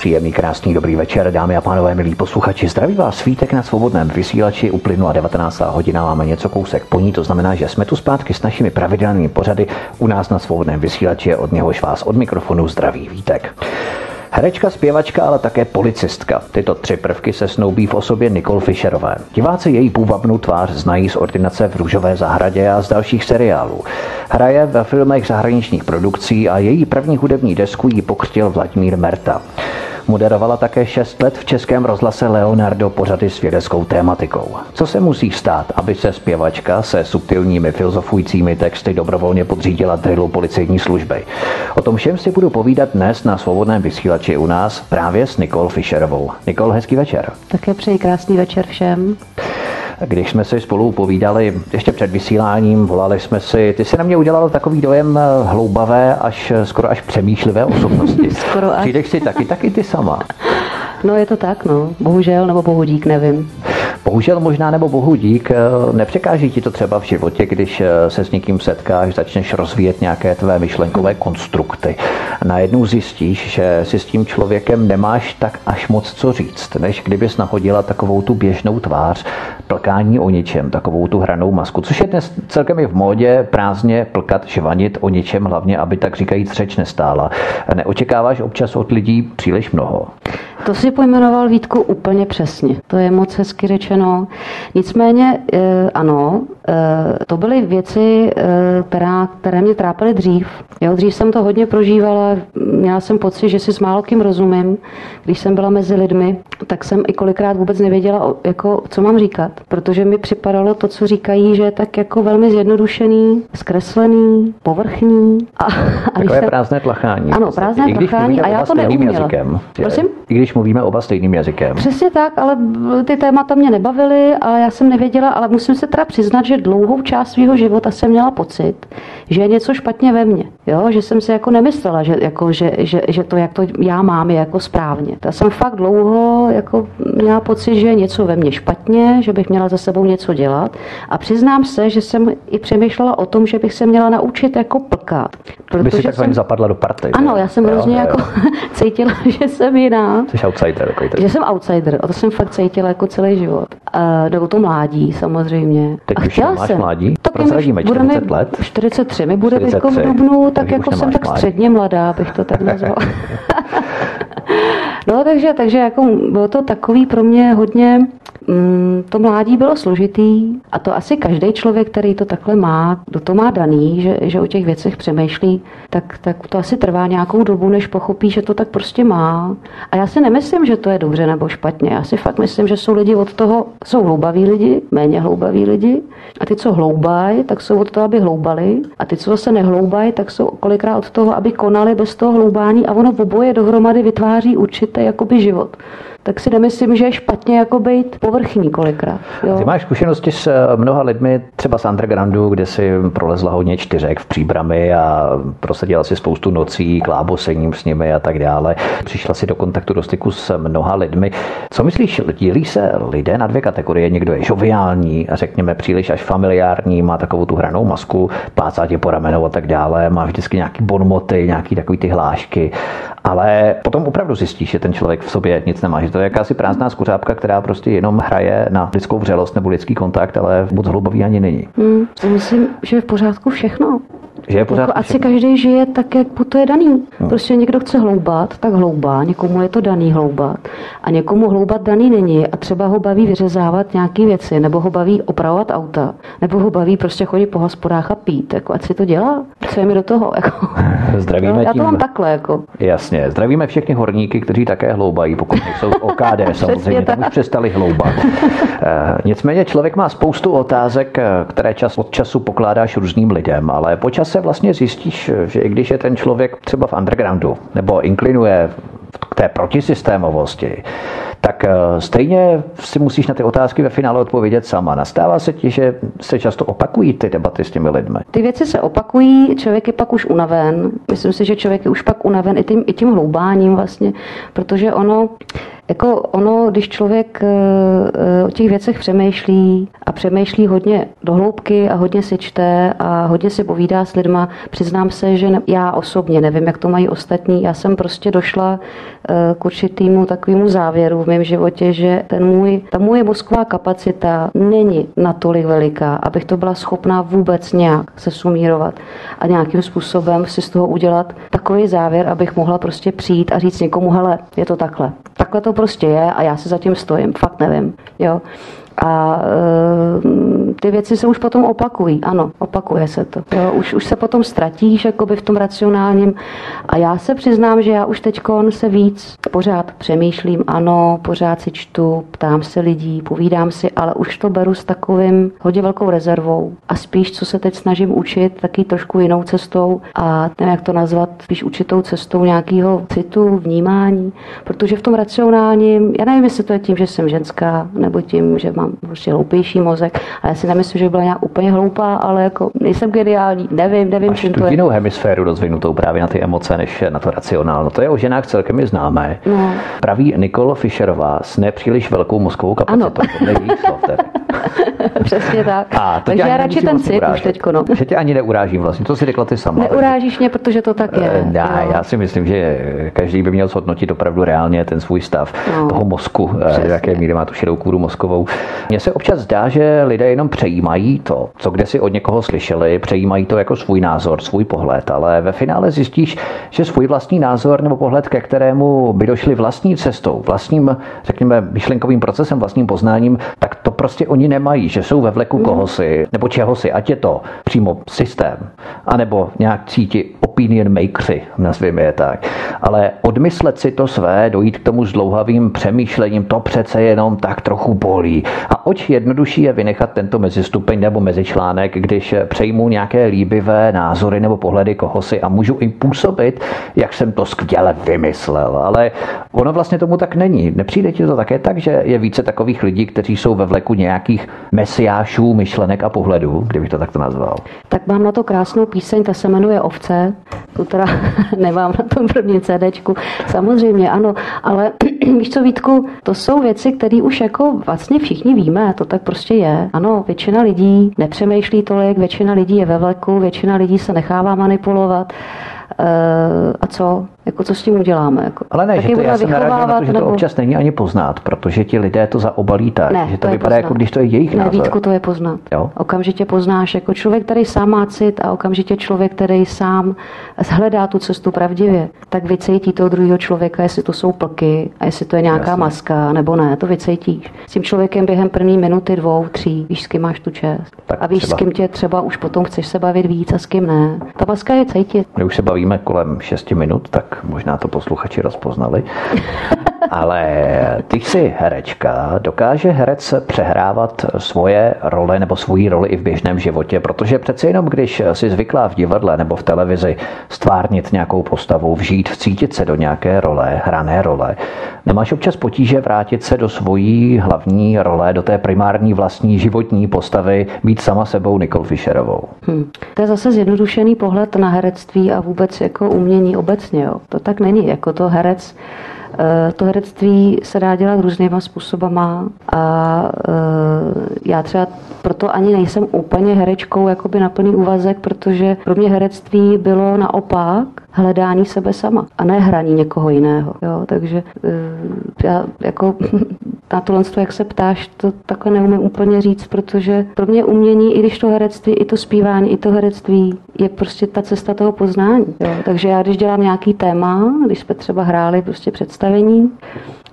Příjemný, krásný, dobrý večer, dámy a pánové, milí posluchači. Zdraví vás svítek na svobodném vysílači. Uplynula 19. hodina, máme něco kousek po ní, to znamená, že jsme tu zpátky s našimi pravidelnými pořady u nás na svobodném vysílači, od něhož vás od mikrofonu zdraví vítek. Herečka, zpěvačka, ale také policistka. Tyto tři prvky se snoubí v osobě Nicole Fisherové. Diváci její půvabnou tvář znají z ordinace v Růžové zahradě a z dalších seriálů. Hraje ve filmech zahraničních produkcí a její první hudební desku jí pokřtil Vladimír Merta. Moderovala také 6 let v českém rozhlase Leonardo pořady s vědeckou tématikou. Co se musí stát, aby se zpěvačka se subtilními filozofujícími texty dobrovolně podřídila drillu policejní služby? O tom všem si budu povídat dnes na svobodném vysílači u nás právě s Nicole Fischerovou. Nicole, hezký večer. Také přeji krásný večer všem. Když jsme si spolu povídali ještě před vysíláním, volali jsme si, ty si na mě udělal takový dojem eh, hloubavé, až eh, skoro až přemýšlivé osobnosti. skoro až. Přijdeš si taky, taky ty sama. No je to tak, no. Bohužel nebo bohudík, nevím. Bohužel možná nebo bohu dík, eh, nepřekáží ti to třeba v životě, když se s někým setkáš, začneš rozvíjet nějaké tvé myšlenkové konstrukty. Najednou zjistíš, že si s tím člověkem nemáš tak až moc co říct, než kdybys nahodila takovou tu běžnou tvář, plkání o ničem, takovou tu hranou masku, což je dnes celkem i v módě prázdně plkat, žvanit o ničem, hlavně, aby tak říkajíc řeč nestála. Neočekáváš občas od lidí příliš mnoho? To si pojmenoval Vítku úplně přesně. To je moc hezky řečeno. Nicméně, eh, ano, eh, to byly věci, eh, která, které mě trápily dřív. Jo, dřív jsem to hodně prožívala, měla jsem pocit, že si s málo kým rozumím. Když jsem byla mezi lidmi, tak jsem i kolikrát vůbec nevěděla, jako, co mám říkat, protože mi připadalo to, co říkají, že je tak jako velmi zjednodušený, zkreslený, povrchní. A, a Takové jsem... prázdné tlachání. Ano, prázdné tlachání a já to neuměla. Jazykem, Prosím? I když mluvíme oba stejným jazykem. Přesně tak, ale ty témata mě nebavily a já jsem nevěděla, ale musím se teda přiznat, že dlouhou část svého života jsem měla pocit, že je něco špatně ve mně. Jo? Že jsem si jako nemyslela, že, jako, že, že, že to, jak to já mám, je jako správně. Já jsem fakt dlouho jako měla pocit, že je něco ve mně špatně, že bych měla za sebou něco dělat. A přiznám se, že jsem i přemýšlela o tom, že bych se měla naučit jako plkat. Protože By si takzvaně jsem... zapadla do party. Ano, já jsem hrozně jako cítila, že jsem jiná. Jsi outsider. Takový že jsem outsider. A to jsem fakt cítila jako celý život. Uh, nebo to mládí samozřejmě. Teď a chtěla máš jsem. mládí? Tak Prozradíme 40 let. 43 mi bude 43. v dubnu, tak jako jsem tak středně mladá, bych to tak nazval. no takže, takže jako bylo to takový pro mě hodně Mm, to mládí bylo složitý a to asi každý člověk, který to takhle má, kdo to má daný, že, že o těch věcech přemýšlí, tak, tak to asi trvá nějakou dobu, než pochopí, že to tak prostě má. A já si nemyslím, že to je dobře nebo špatně. Já si fakt myslím, že jsou lidi od toho, jsou hloubaví lidi, méně hloubaví lidi. A ty, co hloubají, tak jsou od toho, aby hloubali. A ty, co se nehloubají, tak jsou kolikrát od toho, aby konali bez toho hloubání. A ono oboje dohromady vytváří určitý jakoby život tak si nemyslím, že je špatně jako být povrchní kolikrát. Jo? Ty máš zkušenosti s eh, mnoha lidmi, třeba z undergroundu, kde si prolezla hodně čtyřek v příbrami a prosadila si spoustu nocí, klábosením s nimi a tak dále. Přišla si do kontaktu, do styku s mnoha lidmi. Co myslíš, dílí se lidé na dvě kategorie? Někdo je žoviální a řekněme příliš až familiární, má takovou tu hranou masku, plácá tě po ramenou a tak dále, má vždycky nějaký bonmoty, nějaký takový ty hlášky, ale potom opravdu zjistíš, že ten člověk v sobě nic nemá, že to je jakási prázdná skuřápka, která prostě jenom hraje na lidskou vřelost nebo lidský kontakt, ale moc hlubavý ani není. Hmm, myslím, že je v pořádku všechno. Že je pořád jako, ať si každý žije tak, jak to je daný. No. Prostě někdo chce hloubat, tak hloubá, někomu je to daný hloubat. A někomu hloubat daný není a třeba ho baví vyřezávat nějaké věci, nebo ho baví opravovat auta, nebo ho baví prostě chodit po hospodách a pít. Jako, ať si to dělá, co je mi do toho. Jako. Zdravíme no, já to mám takhle. Jako. Jasně, zdravíme všechny horníky, kteří také hloubají, pokud jsou OKD samozřejmě, tam už přestali hloubat. Eh, nicméně člověk má spoustu otázek, eh, které čas od času pokládáš různým lidem, ale po vlastně zjistíš, že i když je ten člověk třeba v undergroundu nebo inklinuje té protisystémovosti, tak eh, stejně si musíš na ty otázky ve finále odpovědět sama. Nastává se ti, že se často opakují ty debaty s těmi lidmi? Ty věci se opakují, člověk je pak už unaven. Myslím si, že člověk je už pak unaven i tím, i tím hloubáním vlastně, protože ono jako ono, když člověk eh, eh, o těch věcech přemýšlí a přemýšlí hodně do hloubky a hodně si čte a hodně si povídá s lidma, přiznám se, že já osobně nevím, jak to mají ostatní. Já jsem prostě došla k určitýmu takovému závěru v mém životě, že ten můj, ta moje mozková kapacita není natolik veliká, abych to byla schopná vůbec nějak se sumírovat a nějakým způsobem si z toho udělat takový závěr, abych mohla prostě přijít a říct někomu, hele, je to takhle. Takhle to prostě je a já se zatím stojím, fakt nevím. Jo. A ty věci se už potom opakují. Ano, opakuje se to. Jo, už, už se potom ztratíš jakoby v tom racionálním. A já se přiznám, že já už teď se víc pořád přemýšlím, ano, pořád si čtu, ptám se lidí, povídám si, ale už to beru s takovým hodně velkou rezervou. A spíš, co se teď snažím učit, taky trošku jinou cestou a nevím, jak to nazvat, spíš určitou cestou nějakého citu, vnímání. Protože v tom racionálním, já nevím, jestli to je tím, že jsem ženská, nebo tím, že mám prostě hloupější mozek. A já si nemyslím, že byla nějak úplně hloupá, ale jako nejsem geniální, nevím, nevím, čím to je. jinou hemisféru rozvinutou právě na ty emoce, než na to racionálno. To je o ženách celkem je známé. No. Praví Nicole Fisherová s nepříliš velkou mozkovou kapacitou. Ano. slov Přesně tak. A Takže já radši ten cit už teďko, no. Že tě ani neurážím vlastně, to si řekla ty sama. Neurážíš mě, protože to tak je. Ne, jo. já si myslím, že každý by měl zhodnotit opravdu reálně ten svůj stav no. toho mozku, eh, Přesně. jaké míry má tu šedou kůru mozkovou. Mně se občas zdá, že lidé jenom přejímají to, co kde si od někoho slyšeli, přejímají to jako svůj názor, svůj pohled, ale ve finále zjistíš, že svůj vlastní názor nebo pohled, ke kterému by došli vlastní cestou, vlastním, řekněme, myšlenkovým procesem, vlastním poznáním, tak to prostě oni nemají, že jsou ve vleku kohosi nebo čehosi, ať je to přímo systém, anebo nějak cíti opinion makery, nazvěme je tak. Ale odmyslet si to své, dojít k tomu zdlouhavým přemýšlením, to přece jenom tak trochu bolí. A oč jednodušší je vynechat tento mezistupeň nebo mezičlánek, když přejmu nějaké líbivé názory nebo pohledy kohosi a můžu jim působit, jak jsem to skvěle vymyslel. Ale ono vlastně tomu tak není. Nepřijde ti to také tak, že je více takových lidí, kteří jsou ve vleku nějakých mesiášů, myšlenek a pohledů, kdybych to takto nazval? Tak mám na to krásnou píseň, ta se jmenuje Ovce, tu teda nemám na tom první CDčku. Samozřejmě ano, ale víš co Vítku, to jsou věci, které už jako vlastně všichni víme, to tak prostě je. Ano, většina lidí nepřemýšlí tolik, většina lidí je ve vleku, většina lidí se nechává manipulovat. Uh, a co? Jako co s tím uděláme? Jako, Ale ne, že to, já jsem narážel na to, že nebo... to občas není ani poznat, protože ti lidé to zaobalí tak, ne, že to, to vypadá jako když to je jejich ne, názor. Vítku, to je poznat. Jo? Okamžitě poznáš jako člověk, který sám má cit a okamžitě člověk, který sám hledá tu cestu pravdivě, tak vycejtí toho druhého člověka, jestli to jsou plky a jestli to je nějaká Jasně. maska nebo ne, to vycejtíš. S tím člověkem během první minuty, dvou, tří, víš, s kým máš tu čest. Tak a víš, třeba... s kým tě třeba už potom chceš se bavit víc a s kým ne. Ta maska je cítit. My už se bavíme kolem 6 minut, tak možná to posluchači rozpoznali. Ale ty jsi herečka, dokáže herec přehrávat svoje role nebo svoji roli i v běžném životě, protože přece jenom, když si zvyklá v divadle nebo v televizi stvárnit nějakou postavu, vžít, vcítit se do nějaké role, hrané role, nemáš občas potíže vrátit se do svojí hlavní role, do té primární vlastní životní postavy, být sama sebou Nicole Fisherovou? Hmm. To je zase zjednodušený pohled na herectví a vůbec jako umění obecně. Jo. To tak není. Jako to herec to herectví se dá dělat různýma způsobama a eh, já třeba proto ani nejsem úplně herečkou jakoby na plný úvazek, protože pro mě herectví bylo naopak hledání sebe sama a ne hraní někoho jiného. Jo? Takže eh, já jako na tohle, jak se ptáš, to takhle neumím úplně říct, protože pro mě umění, i když to herectví, i to zpívání, i to herectví je prostě ta cesta toho poznání. Jo? Takže já, když dělám nějaký téma, když jsme třeba hráli prostě představení,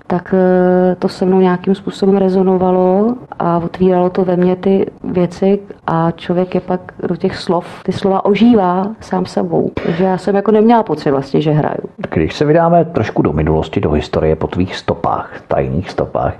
tak eh, to se mnou nějakým způsobem rezonovalo a otvíralo to ve mně ty věci a člověk je pak do těch slov, ty slova ožívá sám sebou. Takže já jsem jako neměla pocit vlastně, že hraju. Když se vydáme trošku do minulosti, do historie po tvých stopách, tajných stopách,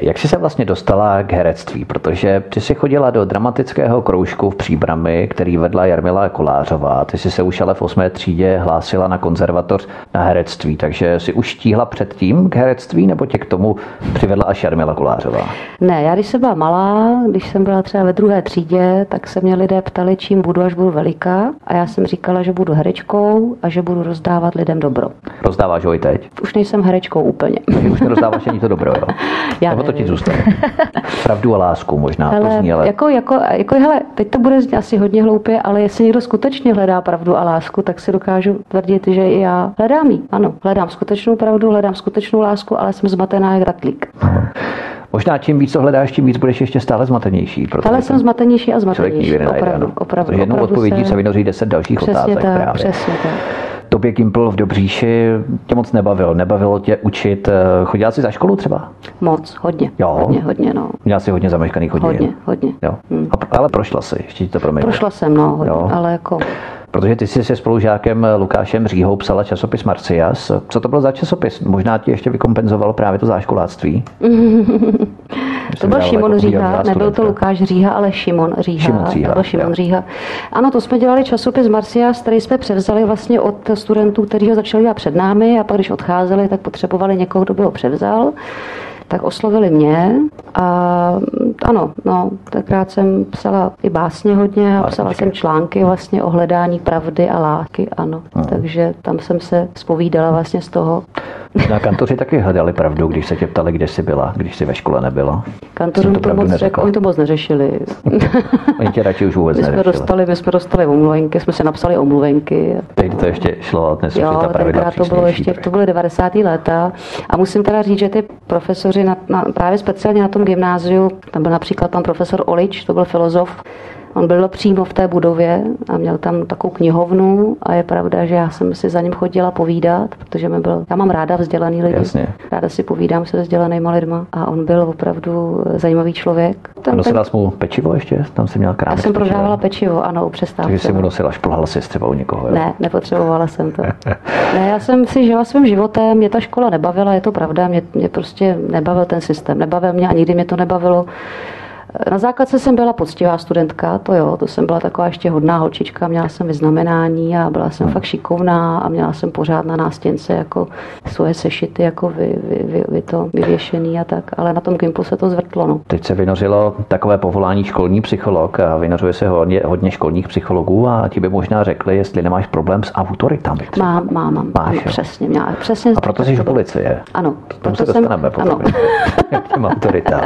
jak jsi se vlastně dostala k herectví? Protože ty jsi chodila do dramatického kroužku v Příbrami, který vedla Jarmila Kolářová. Ty jsi se už ale v 8. třídě hlásila na konzervatoř na herectví, takže si už tíhla předtím k herectví, nebo tě k tomu přivedla až Jarmila Kolářová? Ne, já když jsem byla malá, když jsem byla třeba ve druhé třídě, tak se mě lidé ptali, čím budu, až budu veliká. A já jsem říkala, že budu herečkou a že budu rozdávat lidem dobro. Rozdáváš ho i teď? Už nejsem herečkou úplně. Už nerozdáváš ani to dobro, jo? Já Nebo to ti zůstane? Pravdu a lásku možná, hele, to zní, ale... Jako, jako, jako, hele, teď to bude asi hodně hloupě, ale jestli někdo skutečně hledá pravdu a lásku, tak si dokážu tvrdit, že i já hledám ji. Ano, hledám skutečnou pravdu, hledám skutečnou lásku, ale jsem zmatená jak ratlík. Možná čím víc to hledáš, tím víc budeš ještě stále zmatenější. Stále jsem zmatenější a zmatenější. Opravdu, opravdu, Protože jednou odpovědí se... se vynoří deset dalších přesně otázek. Tak, právě. Přesně tak. Tobě Gimpl v Dobříši tě moc nebavil. Nebavilo tě učit. Eh, chodila jsi za školu třeba? Moc, hodně. Jo. Hodně, hodně, no. Měla jsi hodně zameškaných hodin. Hodně, hodně. Jo. Hmm. Ale prošla jsi, ještě ti to promiň. Prošla jsem, no, hodně, jo. ale jako Protože ty jsi se spolužákem Lukášem Říhou psala časopis Marcias. Co to byl za časopis? Možná ti ještě vykompenzovalo právě to záškoláctví. to byl Šimon Říha, nebyl to Lukáš Říha, ale Šimon Říha. Šimon Říha, to byl Šimon Říha. Ano, to jsme dělali časopis Marcias, který jsme převzali vlastně od studentů, kteří ho začali dělat před námi a pak když odcházeli, tak potřebovali někoho, kdo by ho převzal tak oslovili mě a ano, no, tenkrát jsem psala i básně hodně a psala jsem články vlastně o hledání pravdy a lásky, ano. Aha. Takže tam jsem se spovídala vlastně z toho. Na kantoři taky hledali pravdu, když se tě ptali, kde jsi byla, když jsi ve škole nebyla. Kantoři to, to moc řek, oni to moc neřešili. oni tě radši už vůbec my jsme dostali, my jsme dostali omluvenky, jsme si napsali omluvenky. Teď to ještě šlo, dnes jo, ta pravidla to bylo ještě, to byly 90. léta a musím teda říct, že ty profesoři na, na, právě speciálně na tom gymnáziu, tam byl například pan profesor Olič, to byl filozof, On byl přímo v té budově a měl tam takovou knihovnu a je pravda, že já jsem si za ním chodila povídat, protože mi byl, já mám ráda vzdělaný lidi. Jasně. Ráda si povídám se vzdělanýma lidma a on byl opravdu zajímavý člověk. Tam, nosila ten... mu pečivo ještě? Tam si měla krámek Já jsem prodávala pečivo, ano, přestávku. Takže si mu nosila, šplhala si třeba u někoho, jo? Ne, nepotřebovala jsem to. ne, já jsem si žila svým životem, mě ta škola nebavila, je to pravda, mě, mě prostě nebavil ten systém, nebavil mě a nikdy mě to nebavilo. Na základce jsem byla poctivá studentka, to jo, to jsem byla taková ještě hodná holčička, měla jsem vyznamenání a byla jsem fakt šikovná a měla jsem pořád na nástěnce jako svoje sešity jako vy, vy, vy, vy to vyvěšený a tak, ale na tom Gimplu se to zvrtlo. No. Teď se vynořilo takové povolání školní psycholog a vynořuje se hodně, hodně školních psychologů a ti by možná řekli, jestli nemáš problém s autoritami. Třeba. Mám, mám, mám. Máš, ano, přesně, měla, přesně. A proto jsi v policie. Ano. Tam se dostaneme jsem, potom. Ano. autoritám.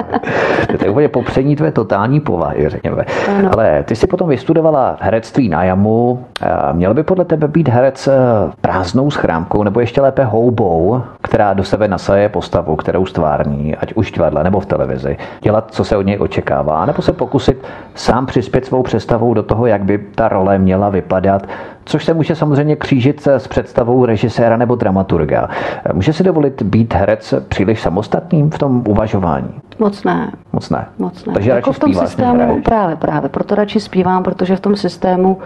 To je úplně popřední tvé totální povahy, řekněme. Ano. Ale ty si potom vystudovala herectví na jamu. Měl by podle tebe být herec eh, prázdnou schrámkou nebo ještě lépe houbou, která do sebe nasaje postavu, kterou stvární, ať už divadle nebo v televizi, dělat, co se od něj očekává, nebo se pokusit sám přispět svou představou do toho, jak by ta role měla vypadat, což se může samozřejmě křížit s představou režiséra nebo dramaturga. Může si dovolit být herec příliš samostatným v tom uvažování? Moc ne. Moc ne. Moc ne. Takže jako v tom systému, právě, právě, proto radši zpívám, protože v tom systému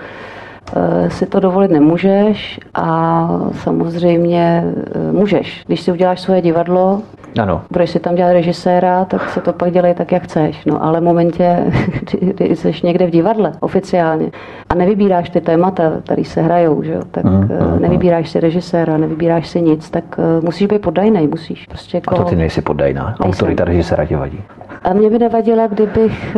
si to dovolit nemůžeš a samozřejmě eh, můžeš. Když si uděláš svoje divadlo, ano. budeš si tam dělat režiséra, tak se to pak dělej tak, jak chceš. No ale v momentě, kdy, kdy jsi někde v divadle oficiálně a nevybíráš ty témata, které se hrajou, že? tak mm, mm, nevybíráš si režiséra, nevybíráš si nic, tak musíš být poddajnej, musíš. Prostě jako... A to ty nejsi poddajná. Autorita režiséra tě vadí. A mě by nevadila, kdybych,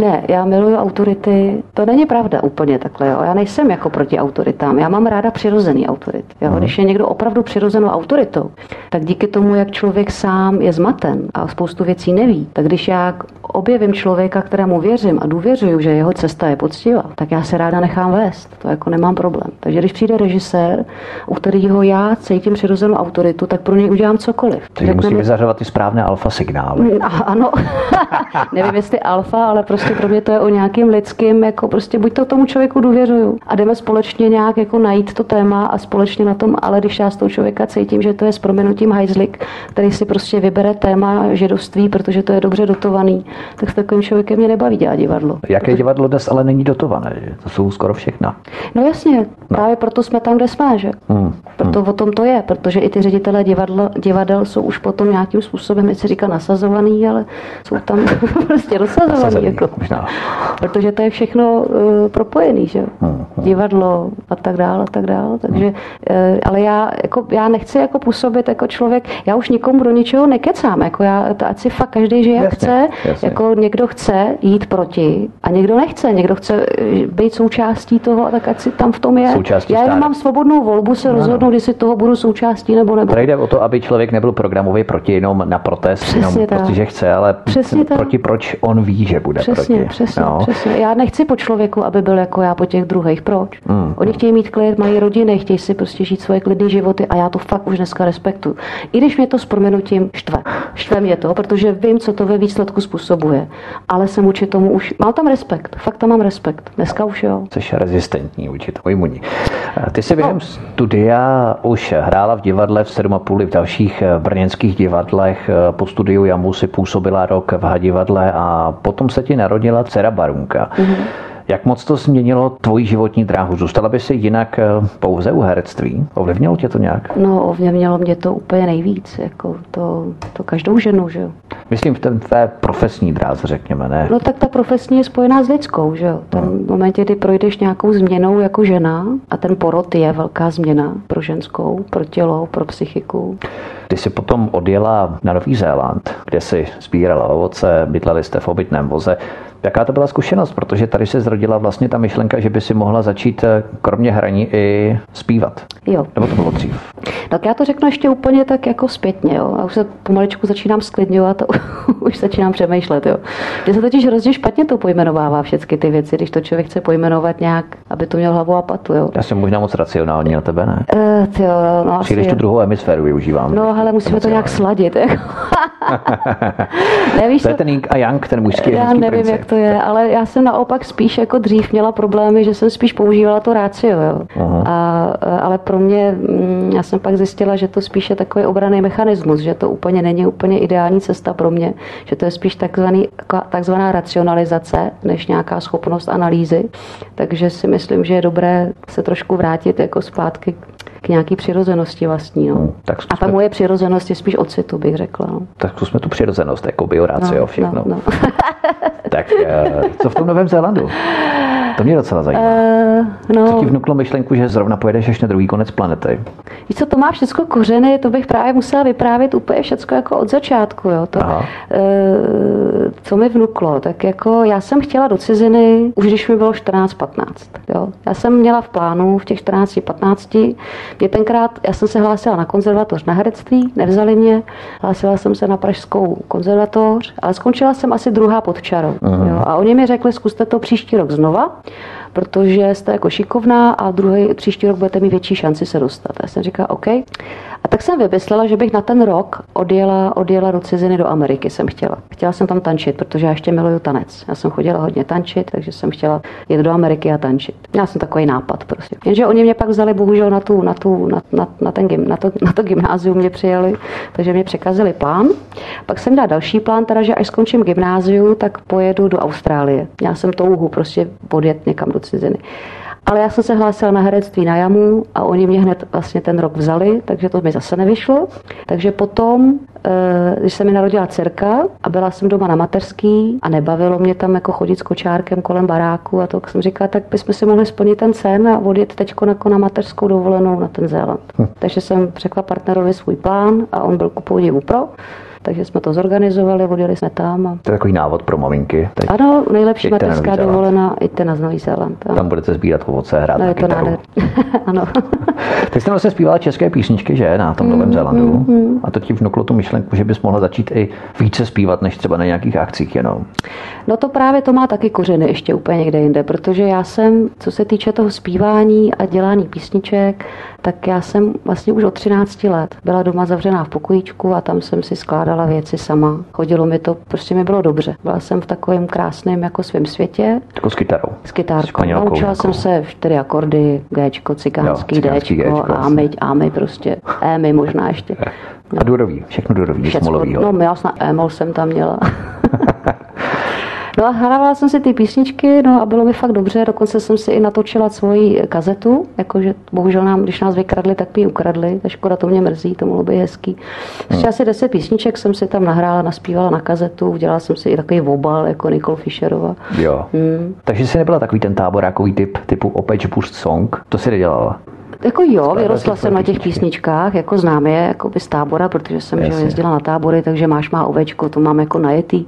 ne, já miluju autority, to není pravda úplně takhle, jo. já nejsem jako proti autoritám. Já mám ráda přirozený autorit. Jo? Mm. Když je někdo opravdu přirozenou autoritou, tak díky tomu, jak člověk sám je zmaten a spoustu věcí neví, tak když já objevím člověka, kterému věřím a důvěřuju, že jeho cesta je poctivá, tak já se ráda nechám vést. To jako nemám problém. Takže když přijde režisér, u kterého já cítím přirozenou autoritu, tak pro něj udělám cokoliv. Takže musí vyzařovat ty správné alfa signály. A, ano, nevím jestli alfa, ale prostě pro mě to je o nějakým lidským, jako prostě buď to tomu člověku důvěřuju a jdeme společně nějak jako najít to téma a společně na tom, ale když já z toho člověka cítím, že to je s tím hajzlik, který si prostě vybere téma židovství, protože to je dobře dotovaný, tak s takovým člověkem mě nebaví dělat divadlo. Jaké protože... divadlo dnes ale není dotované? Že? To jsou skoro všechna. No jasně, no. právě proto jsme tam, kde jsme, že? Hmm. Proto hmm. o tom to je, protože i ty ředitelé divadla, divadel jsou už potom nějakým způsobem, nechci říká nasazovaný, ale jsou tam prostě rozsazovaný. Jako. Protože to je všechno uh, propojený, že? Hmm. Hmm. Divadlo a tak dále, a tak dále. Takže, hmm. uh, ale já, jako, já nechci jako působit jako člověk, já už nikomu do ničeho nekecám, jako já, to ať si fakt každý žije jak chce, jasně. jako někdo chce jít proti a někdo nechce, někdo chce eh, být součástí toho, tak ať si tam v tom je. Součástí já jenom mám svobodnou volbu se no, rozhodnout, no. jestli toho budu součástí nebo nebo. Tady jde o to, aby člověk nebyl programový proti jenom na protest, přesně jenom tak. prostě, že chce, ale přesně proti tak. proč on ví, že bude přesně, proti. Přesně, no. přesně. Já nechci po člověku, aby byl jako já po těch druhých. Proč? Mm, Oni chtějí mít klid, mají rodiny, chtějí si prostě žít svoje klidné životy a já to fakt už dneska respektuju. I když mě to s proměnutím štve. Štve mě to, protože vím, co to ve výsledku způsobuje. Ale jsem vůči tomu už, mám tam respekt, fakt tam mám respekt. Dneska už jo. Jsi rezistentní vůči tomu imunní. Ty jsi během no. studia už hrála v divadle v 7,5 v dalších eh, brněnských divadlech. Eh, po studiu Jamu si působila rok v Hadivadle a potom se ti narodila dcera Barunka. Mm-hmm. Jak moc to změnilo tvoji životní dráhu? Zůstala by si jinak eh, pouze u herectví? Ovlivnilo tě to nějak? No, ovlivnilo mě to úplně nejvíc. Jako to, to každou ženu, že jo. Myslím v té tvé profesní dráze, řekněme, ne? No tak ta profesní je spojená s lidskou, že jo. Tam hmm. v momentě, kdy projdeš nějakou změnou jako žena a ten porod je velká změna pro ženskou, pro tělo, pro psychiku. Ty jsi potom odjela na Nový Zéland, kde si sbírala ovoce, bydleli jste v obytném voze. Jaká to byla zkušenost? Protože tady se zrodila vlastně ta myšlenka, že by si mohla začít eh, kromě hraní i zpívat. Jo. Nebo to bylo dřív? Tak já to řeknu ještě úplně tak jako zpětně. Jo. A už se pomaličku začínám sklidňovat a už začínám přemýšlet. Jo. Kde se totiž hrozně špatně to pojmenovává všechny ty věci, když to člověk chce pojmenovat nějak, aby to měl hlavu a patu. Jo. Já jsem možná moc racionální na tebe, ne? Uh, tyjo, no, Příliš tu druhou hemisféru využívám. No, ale musíme to nějak sladit. Nevíš, to je ten Ying a Yang, ten mužský Já nevím, princip. jak to je, ale já jsem naopak spíš jako dřív měla problémy, že jsem spíš používala to rácio, jo. A, ale pro mě, mm, já jsem pak zjistila, že to spíš je takový obraný mechanismus, že to úplně není úplně ideální cesta pro mě, že to je spíš takzvaný, takzvaná racionalizace, než nějaká schopnost analýzy. Takže si myslím, že je dobré se trošku vrátit jako zpátky k nějaký přirozenosti vlastní. No. Hmm, tak. A ta moje přirozenost je spíš ocitu, bych řekla. No. Tak zkusme tu přirozenost, jako biorácio, no, všechno. No, no. tak eh, co v tom Novém Zélandu? To mě docela zajímá. Uh, no. Co ti vnuklo myšlenku, že zrovna pojedeš až na druhý konec planety? Víš co, to má všechno kořeny, to bych právě musela vyprávět úplně všechno jako od začátku. Jo. To, uh, co mi vnuklo, tak jako já jsem chtěla do ciziny, už když mi bylo 14-15. Jo. Já jsem měla v plánu v těch 14-15, mě tenkrát, já jsem se hlásila na konzervatoř na herectví, nevzali mě, hlásila jsem se na Pražskou konzervatoř, ale skončila jsem asi druhá pod čarou. Uh-huh. Jo. A oni mi řekli, zkuste to příští rok znova protože jste jako šikovná a druhý příští rok budete mít větší šanci se dostat. Já jsem říkala, OK. A tak jsem vymyslela, že bych na ten rok odjela, odjela do ciziny do Ameriky, jsem chtěla. Chtěla jsem tam tančit, protože já ještě miluju tanec. Já jsem chodila hodně tančit, takže jsem chtěla jít do Ameriky a tančit. Měla jsem takový nápad prostě. Jenže oni mě pak vzali bohužel na, tu, na, tu, na, na, na, ten gym, na, to, na to gymnázium mě přijeli, takže mě překazili plán. Pak jsem dala další plán, teda, že až skončím gymnáziu, tak pojedu do Austrálie. Já jsem touhu prostě podjet někam do ciziny. Ale já jsem se hlásila na herectví na jamu a oni mě hned vlastně ten rok vzali, takže to mi zase nevyšlo. Takže potom, eh, když se mi narodila dcerka a byla jsem doma na mateřský a nebavilo mě tam jako chodit s kočárkem kolem baráku a to jsem říkala, tak bychom si mohli splnit ten sen a odjet teď jako na mateřskou dovolenou na ten Zéland. Hm. Takže jsem řekla partnerovi svůj plán a on byl ku podivu pro. Takže jsme to zorganizovali, odjeli jsme tam. A... To je takový návod pro maminky. Teď ano, nejlepší mateřská dovolená, jděte na Nový Zéland. Tam budete sbírat ovoce, hrát no, je to nádher. ano. Ty jste vlastně zpívala české písničky, že, na tom mm, Novém Zélandu. Mm, mm. A to ti vnuklo tu myšlenku, že bys mohla začít i více zpívat, než třeba na nějakých akcích jenom. No to právě to má taky kořeny ještě úplně někde jinde, protože já jsem, co se týče toho zpívání a dělání písniček, tak já jsem vlastně už od 13 let byla doma zavřená v pokojíčku a tam jsem si skládala věci sama. Chodilo mi to, prostě mi bylo dobře. Byla jsem v takovém krásném jako svém světě. Jako s kytarou. S kytárkou. Naučila jsem se čtyři akordy, Gčko, cikánský, jo, cikánský Dčko, Gčko, ámy, ámy prostě, émy možná ještě. A durový, všechno durový, všechno, No, já snad émol jsem tam měla. No a hrávala jsem si ty písničky, no a bylo mi fakt dobře, dokonce jsem si i natočila svoji kazetu, jakože bohužel nám, když nás vykradli, tak mi ji ukradli, tak škoda, to mě mrzí, to mohlo být hezký. Hmm. asi deset písniček jsem si tam nahrála, naspívala na kazetu, udělala jsem si i takový obal, jako Nicole Fisherová. Jo. Hmm. Takže jsi nebyla takový ten táborákový typ, typu Opeč Boost Song, to si nedělala? Jako jo, vyrostla jsem na těch písničkách, jako znám je jako z tábora, protože jsem že jezdila na tábory, takže máš má ovečko, to mám jako najetý.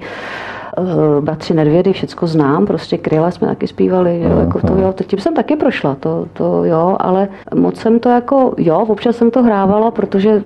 Bratři Nedvědy, všecko znám, prostě Kryla jsme taky zpívali, jo, jako to jo, tím jsem taky prošla, to, to jo, ale moc jsem to jako, jo, občas jsem to hrávala, protože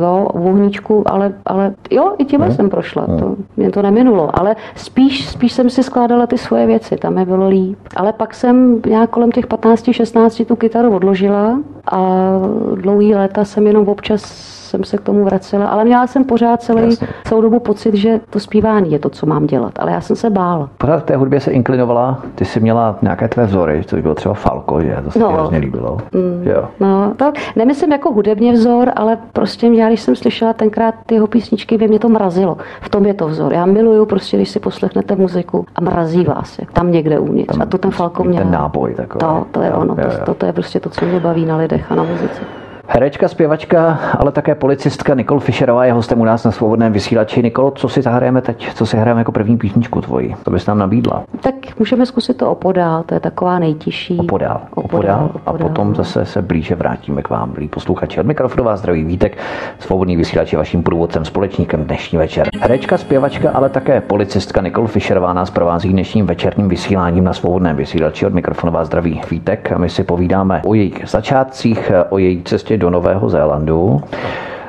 jo, vohníčku, ale, ale jo, i tím jsem prošla, to, mě to neminulo, ale spíš, spíš jsem si skládala ty svoje věci, tam mi bylo líp. Ale pak jsem nějak kolem těch 15-16 tu kytaru odložila a dlouhý léta jsem jenom občas jsem se k tomu vracela, ale měla jsem pořád celý, Jasně. celou dobu pocit, že to zpívání je to, co mám dělat, ale já jsem se bála. Pořád v té hudbě se inklinovala, ty jsi měla nějaké tvé vzory, to by bylo třeba Falko, že to se no. hrozně líbilo. Mm, jo. No, to nemyslím jako hudebně vzor, ale prostě já, když jsem slyšela tenkrát ty jeho písničky, by mě to mrazilo. V tom je to vzor. Já miluju prostě, když si poslechnete muziku a mrazí vás, jak tam někde uvnitř. Tam, a to ten Falko měl. Ten náboj takový. To, to je jo, ono, jo, jo. To, to, je prostě to, co mě baví na lidech a na muzice. Herečka, zpěvačka, ale také policistka Nicole Fischerová je hostem u nás na svobodném vysílači. Nikol, co si zahrajeme teď? Co si hrajeme jako první písničku tvoji? To bys nám nabídla. Tak můžeme zkusit to opodál, to je taková nejtižší. Opodál. Opodál. opodál. A potom zase se blíže vrátíme k vám, milí posluchači. Od mikrofonu vás zdraví Vítek, svobodný vysílač je vaším průvodcem, společníkem dnešní večer. Herečka, zpěvačka, ale také policistka Nicole Fischerová nás provází dnešním večerním vysíláním na svobodném vysílači. Od mikrofonu vás zdraví Vítek a my si povídáme o jejich začátcích, o její cestě do Nového Zélandu.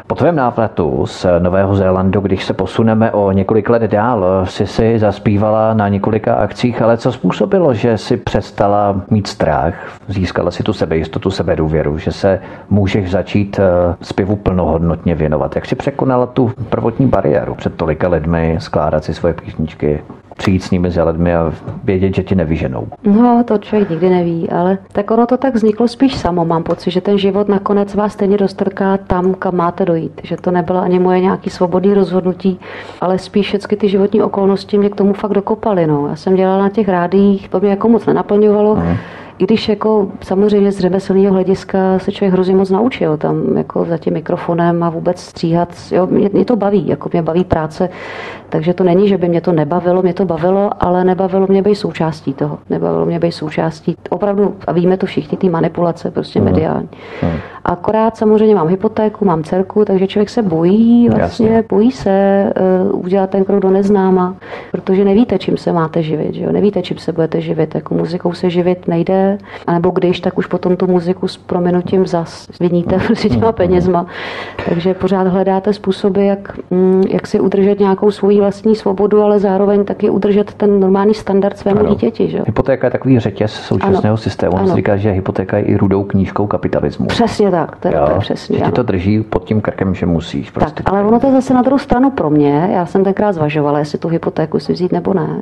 Po tvém návratu z Nového Zélandu, když se posuneme o několik let dál, si si zaspívala na několika akcích, ale co způsobilo, že si přestala mít strach, získala si tu sebejistotu, sebedůvěru, že se můžeš začít eh, zpěvu plnohodnotně věnovat. Jak si překonala tu prvotní bariéru před tolika lidmi skládat si svoje písničky? Přijít s nimi za lidmi a vědět, že ti nevyženou. No, to člověk nikdy neví, ale tak ono to tak vzniklo spíš samo. Mám pocit, že ten život nakonec vás stejně dostrká tam, kam máte dojít. Že to nebylo ani moje nějaký svobodný rozhodnutí, ale spíš všechny ty životní okolnosti mě k tomu fakt dokopaly. No. Já jsem dělala na těch rádích, to mě jako moc nenaplňovalo. Uh-huh i když jako samozřejmě z řemeslného hlediska se člověk hrozně moc naučil tam jako za tím mikrofonem a vůbec stříhat, jo, mě, mě to baví, jako mě baví práce, takže to není, že by mě to nebavilo, mě to bavilo, ale nebavilo mě být součástí toho, nebavilo mě být součástí, opravdu, a víme to všichni, ty manipulace prostě mediální. Hmm. Akorát samozřejmě mám hypotéku, mám dcerku, takže člověk se bojí, vlastně Jasně. bojí se uh, udělat ten krok do neznáma, protože nevíte, čím se máte živit, že jo? nevíte, čím se budete živit, jako muzikou se živit nejde, anebo když, tak už potom tu muziku s prominutím zas viníte prostě těma penězma. Takže pořád hledáte způsoby, jak, mm, jak si udržet nějakou svoji vlastní svobodu, ale zároveň taky udržet ten normální standard svému ano. dítěti. Že? Hypotéka je takový řetěz současného ano. systému. On říká, že hypotéka je i rudou knížkou kapitalismu. Přesně tak, to, jo, to je přesně. Že ti to drží pod tím krkem, že musíš. Prostě tak, ale ono to zase na druhou stranu pro mě, já jsem tenkrát zvažovala, jestli tu hypotéku si vzít nebo ne.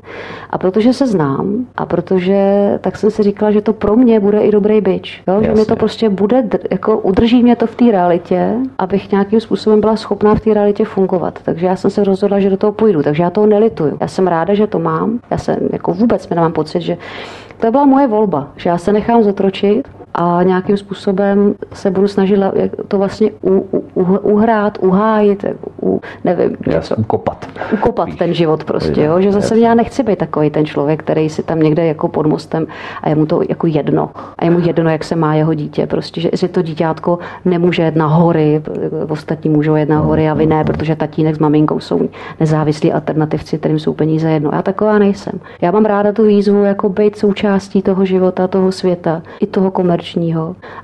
A protože se znám a protože tak jsem si říkala, že to pro mě bude i dobrý byč. Jo? Že mi to prostě bude, jako udrží mě to v té realitě, abych nějakým způsobem byla schopná v té realitě fungovat. Takže já jsem se rozhodla, že do toho půjdu. Takže já toho nelituju. Já jsem ráda, že to mám. Já jsem jako vůbec mi nemám pocit, že to byla moje volba, že já se nechám zotročit a nějakým způsobem se budu snažit to vlastně u, u, uhrát, uhájit, u, nevím. Jasně, ukopat. Ukopat ten život prostě, jo? že zase já nechci být takový ten člověk, který si tam někde jako pod mostem a je mu to jako jedno. A je mu jedno, jak se má jeho dítě, prostě, že si to dítětko nemůže jet na hory, ostatní můžou jet na hory a vy ne, protože tatínek s maminkou jsou nezávislí alternativci, kterým jsou peníze jedno. Já taková nejsem. Já mám ráda tu výzvu jako být součástí toho života, toho světa, i toho komerčního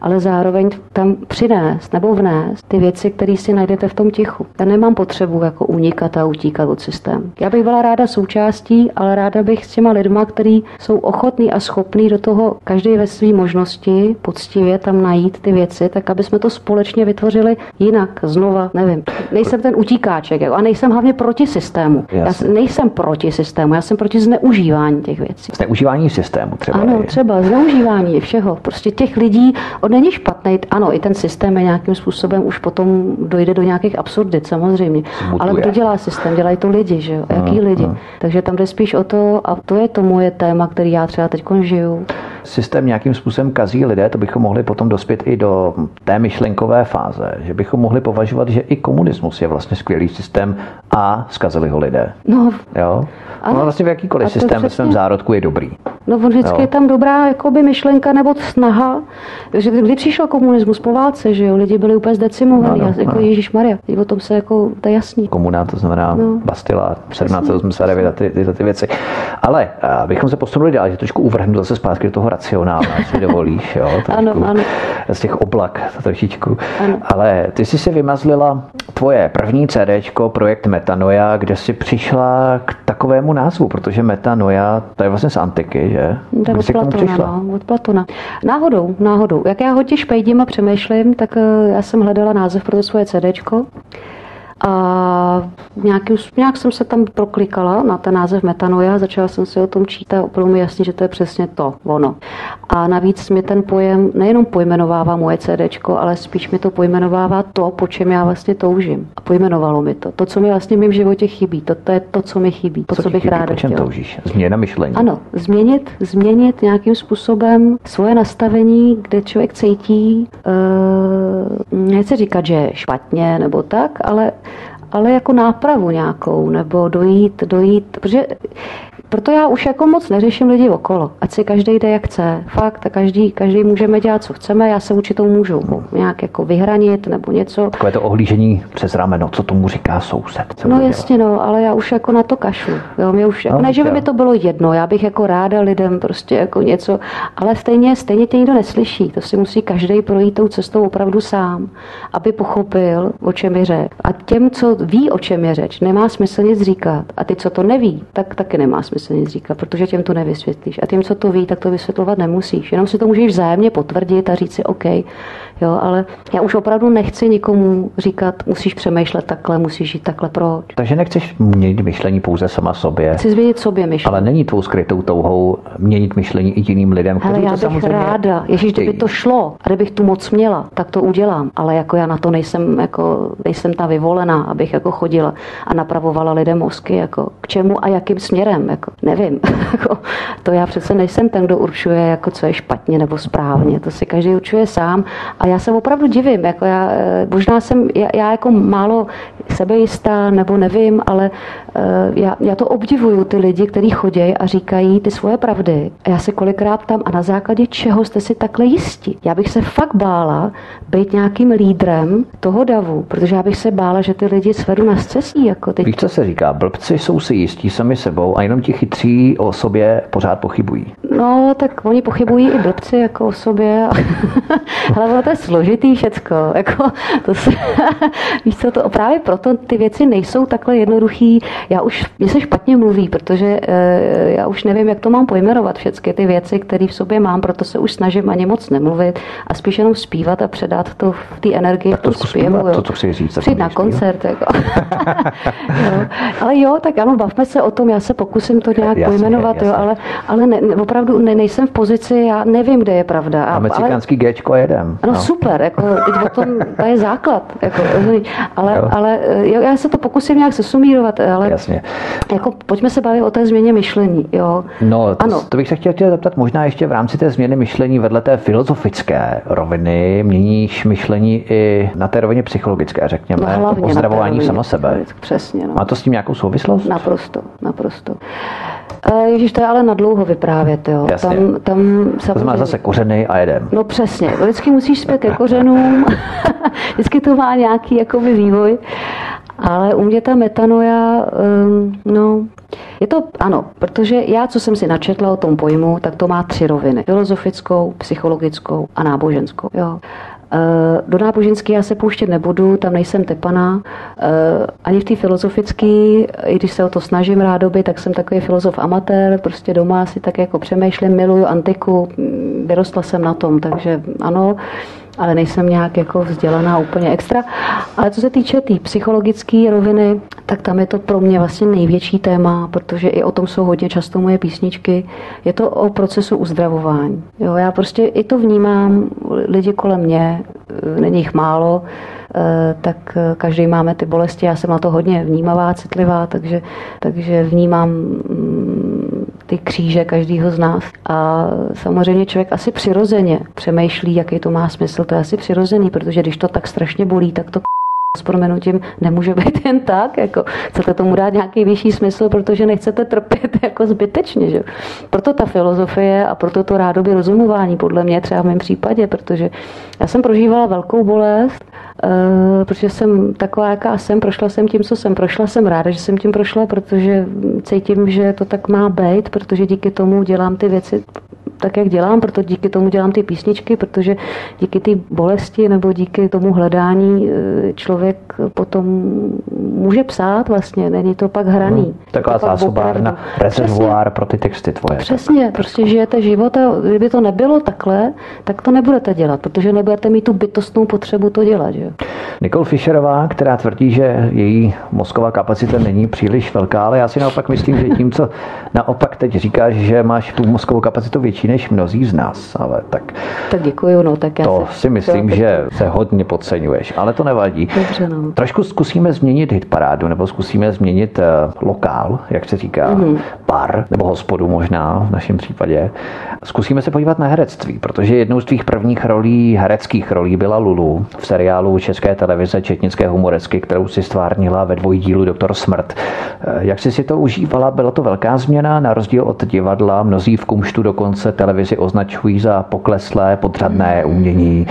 ale zároveň tam přinést nebo vnést ty věci, které si najdete v tom tichu. Já nemám potřebu jako unikat a utíkat od systému. Já bych byla ráda součástí, ale ráda bych s těma lidma, kteří jsou ochotní a schopní do toho každý ve své možnosti poctivě tam najít ty věci, tak aby jsme to společně vytvořili jinak, znova, nevím. Nejsem ten utíkáček jako, a nejsem hlavně proti systému. Jasně. Já nejsem proti systému, já jsem proti zneužívání těch věcí. Zneužívání systému třeba. Ano, třeba zneužívání všeho. Prostě těch lidí, on není špatný, ano, i ten systém je nějakým způsobem už potom dojde do nějakých absurdit, samozřejmě. Mutuje. Ale kdo dělá systém? Dělají to lidi, že jo? Jaký uh, lidi? Uh. Takže tam jde spíš o to, a to je to moje téma, který já třeba teď žiju. Systém nějakým způsobem kazí lidé, to bychom mohli potom dospět i do té myšlenkové fáze, že bychom mohli považovat, že i komunismus je vlastně skvělý systém a zkazili ho lidé. No, jo? Ano. No vlastně v jakýkoliv systém ve svém zárodku je dobrý. No on vždycky jo. je tam dobrá jakoby myšlenka nebo snaha, že kdy přišel komunismus po válce, že jo, lidi byli úplně zdecimovaní, no, no, jako no. Ježíš Maria, o tom se jako, to je jasný. Komuna, to znamená no. Bastila, 1789 a ty, ty, ty věci. Ale abychom se posunuli dál, že trošku uvrhnu zase zpátky do toho racionálu, si dovolíš, jo, trošku, ano, ano. z těch oblak trošičku. Ano. Ale ty jsi si vymazlila tvoje první CDčko, projekt Metanoia, kde jsi přišla k takovému názvu, protože metanoia, to je vlastně z antiky, že? To je od Platona, no, od Platona. Náhodou, náhodou. Jak já hodně špejdím a přemýšlím, tak eh, já jsem hledala název pro to svoje CDčko a nějaký, nějak jsem se tam proklikala na ten název metanoia, začala jsem si o tom čítat a bylo mi jasně, že to je přesně to, ono. A navíc mi ten pojem nejenom pojmenovává moje CD, ale spíš mi to pojmenovává to, po čem já vlastně toužím. A pojmenovalo mi to. To, co mi vlastně v mém životě chybí, to, to je to, co mi chybí, to, co, co bych chybí, ráda po čem chtěla. toužíš? Změna myšlení. Ano, změnit, změnit nějakým způsobem svoje nastavení, kde člověk cítí, uh, nechci říkat, že špatně nebo tak, ale ale jako nápravu nějakou, nebo dojít, dojít, protože proto já už jako moc neřeším lidi okolo. Ať si každý jde jak chce. Fakt, a každý, každý můžeme dělat, co chceme. Já se určitou můžu nějak jako vyhranit nebo něco. Takové to ohlížení přes rameno, co tomu říká soused. Co no jasně, no, ale já už jako na to kašlu. Jo, mě už, no, ne, že by mi to bylo jedno, já bych jako ráda lidem prostě jako něco, ale stejně, stejně tě nikdo neslyší. To si musí každý projít tou cestou opravdu sám, aby pochopil, o čem je řeč. A těm, co ví, o čem je řeč, nemá smysl nic říkat. A ty, co to neví, tak taky nemá smysl se nic říkat, protože těm to nevysvětlíš. A těm, co to ví, tak to vysvětlovat nemusíš. Jenom si to můžeš vzájemně potvrdit a říct si OK. Jo, ale já už opravdu nechci nikomu říkat, musíš přemýšlet takhle, musíš žít takhle, proč. Takže nechceš měnit myšlení pouze sama sobě. Chci změnit sobě myšlení. Ale není tvou skrytou touhou měnit myšlení i jiným lidem, kteří Ale já to bych samozřejmě ráda. Ježíš, kdyby to šlo a kdybych tu moc měla, tak to udělám. Ale jako já na to nejsem, jako, nejsem ta vyvolená, abych jako chodila a napravovala lidem mozky, jako k čemu a jakým směrem. Jako, nevím. Jako, to já přece nejsem ten, kdo určuje, jako co je špatně nebo správně. To si každý určuje sám. A já se opravdu divím. Jako já, eh, možná jsem já, já jako málo sebejistá, nebo nevím, ale já, já to obdivuju, ty lidi, kteří chodí a říkají ty svoje pravdy. A já se kolikrát tam a na základě čeho jste si takhle jistí. Já bych se fakt bála být nějakým lídrem toho davu, protože já bych se bála, že ty lidi svedu na scesí. Jako teď. Víš, co se říká? Blbci jsou si jistí sami sebou a jenom ti chytří o sobě pořád pochybují. No, tak oni pochybují i blbci jako o sobě. Ale ono to je složitý všecko. Jako, to se, víš co, to právě proto ty věci nejsou takhle jednoduchý. Já už, mě se špatně mluví, protože e, já už nevím, jak to mám pojmenovat všechny ty věci, které v sobě mám, proto se už snažím ani moc nemluvit a spíš jenom zpívat a předat to v té energii, tak to v tom zpěvu. To, co chci říct. Přijít na koncert. Jako. jo. Ale jo, tak ano, bavme se o tom, já se pokusím to nějak jasně, pojmenovat, jasně. Jo, ale, ale ne, opravdu ne, nejsem v pozici, já nevím, kde je pravda. Máme cikánský ale, Gčko jedem. Ano, no. super, jako, teď o tom, to je základ. Jako, ale, ale já se to pokusím nějak sesumírovat, ale Jasně. Jako, pojďme se bavit o té změně myšlení. Jo. No, to, ano. to bych se chtěl zeptat možná ještě v rámci té změny myšlení vedle té filozofické roviny, měníš myšlení i na té rovině psychologické, řekněme, no, to pozdravování sama sebe. Přesně. No. Má to s tím nějakou souvislost? Naprosto, naprosto. Ježíš, to je ale na dlouho vyprávět, jo. Jasně. Tam, tam to znamená zase kořeny a jedem. No přesně, vždycky musíš zpět ke kořenům, vždycky to má nějaký jakoby vývoj, ale u mě ta metanoja, um, no, je to, ano, protože já, co jsem si načetla o tom pojmu, tak to má tři roviny. Filozofickou, psychologickou a náboženskou. Jo. Do náboženský já se pouštět nebudu, tam nejsem tepaná. Ani v té filozofické, i když se o to snažím rádoby, tak jsem takový filozof amatér, prostě doma si tak jako přemýšlím, miluju antiku, vyrostla jsem na tom, takže ano ale nejsem nějak jako vzdělaná úplně extra. Ale co se týče té tý psychologické roviny, tak tam je to pro mě vlastně největší téma, protože i o tom jsou hodně často moje písničky. Je to o procesu uzdravování. Jo, já prostě i to vnímám, lidi kolem mě, není jich málo, tak eh, každý máme ty bolesti. Já jsem na to hodně vnímavá, citlivá, takže, takže vnímám mm, ty kříže každého z nás. A samozřejmě člověk asi přirozeně přemýšlí, jaký to má smysl. To je asi přirozený, protože když to tak strašně bolí, tak to s proměnutím nemůže být jen tak, jako chcete tomu dát nějaký vyšší smysl, protože nechcete trpět jako zbytečně. Že? Proto ta filozofie a proto to rádoby rozumování, podle mě třeba v mém případě, protože já jsem prožívala velkou bolest, protože jsem taková, jaká jsem, prošla jsem tím, co jsem prošla, jsem ráda, že jsem tím prošla, protože cítím, že to tak má být, protože díky tomu dělám ty věci tak, jak dělám, proto díky tomu dělám ty písničky, protože díky té bolesti nebo díky tomu hledání eh, člověk potom může psát vlastně, není to pak hraný. Hmm, taková zásobárna, rezervoár pro ty texty tvoje. Přesně, tak. prostě žijete život a kdyby to nebylo takhle, tak to nebudete dělat, protože nebudete mít tu bytostnou potřebu to dělat. Že? Nicole Fischerová, která tvrdí, že její mozková kapacita není příliš velká, ale já si naopak myslím, že tím, co naopak teď říkáš, že máš tu mozkovou kapacitu větší než mnozí z nás, ale tak... Tak děkuju, no, tak já To se, si myslím, to, že se hodně podceňuješ, ale to nevadí. Dobře, no. Trošku zkusíme změnit hitparádu, nebo zkusíme změnit uh, lokál, jak se říká, mm-hmm. bar, nebo hospodu možná v našem případě. Zkusíme se podívat na herectví, protože jednou z tvých prvních rolí, hereckých rolí byla Lulu v seriálu České televize Četnické humoresky, kterou si stvárnila ve dvojdílu Doktor Smrt. Eh, jak jsi si to užívala? Byla to velká změna, na rozdíl od divadla, mnozí v kumštu dokonce televizi označují za pokleslé, podřadné umění.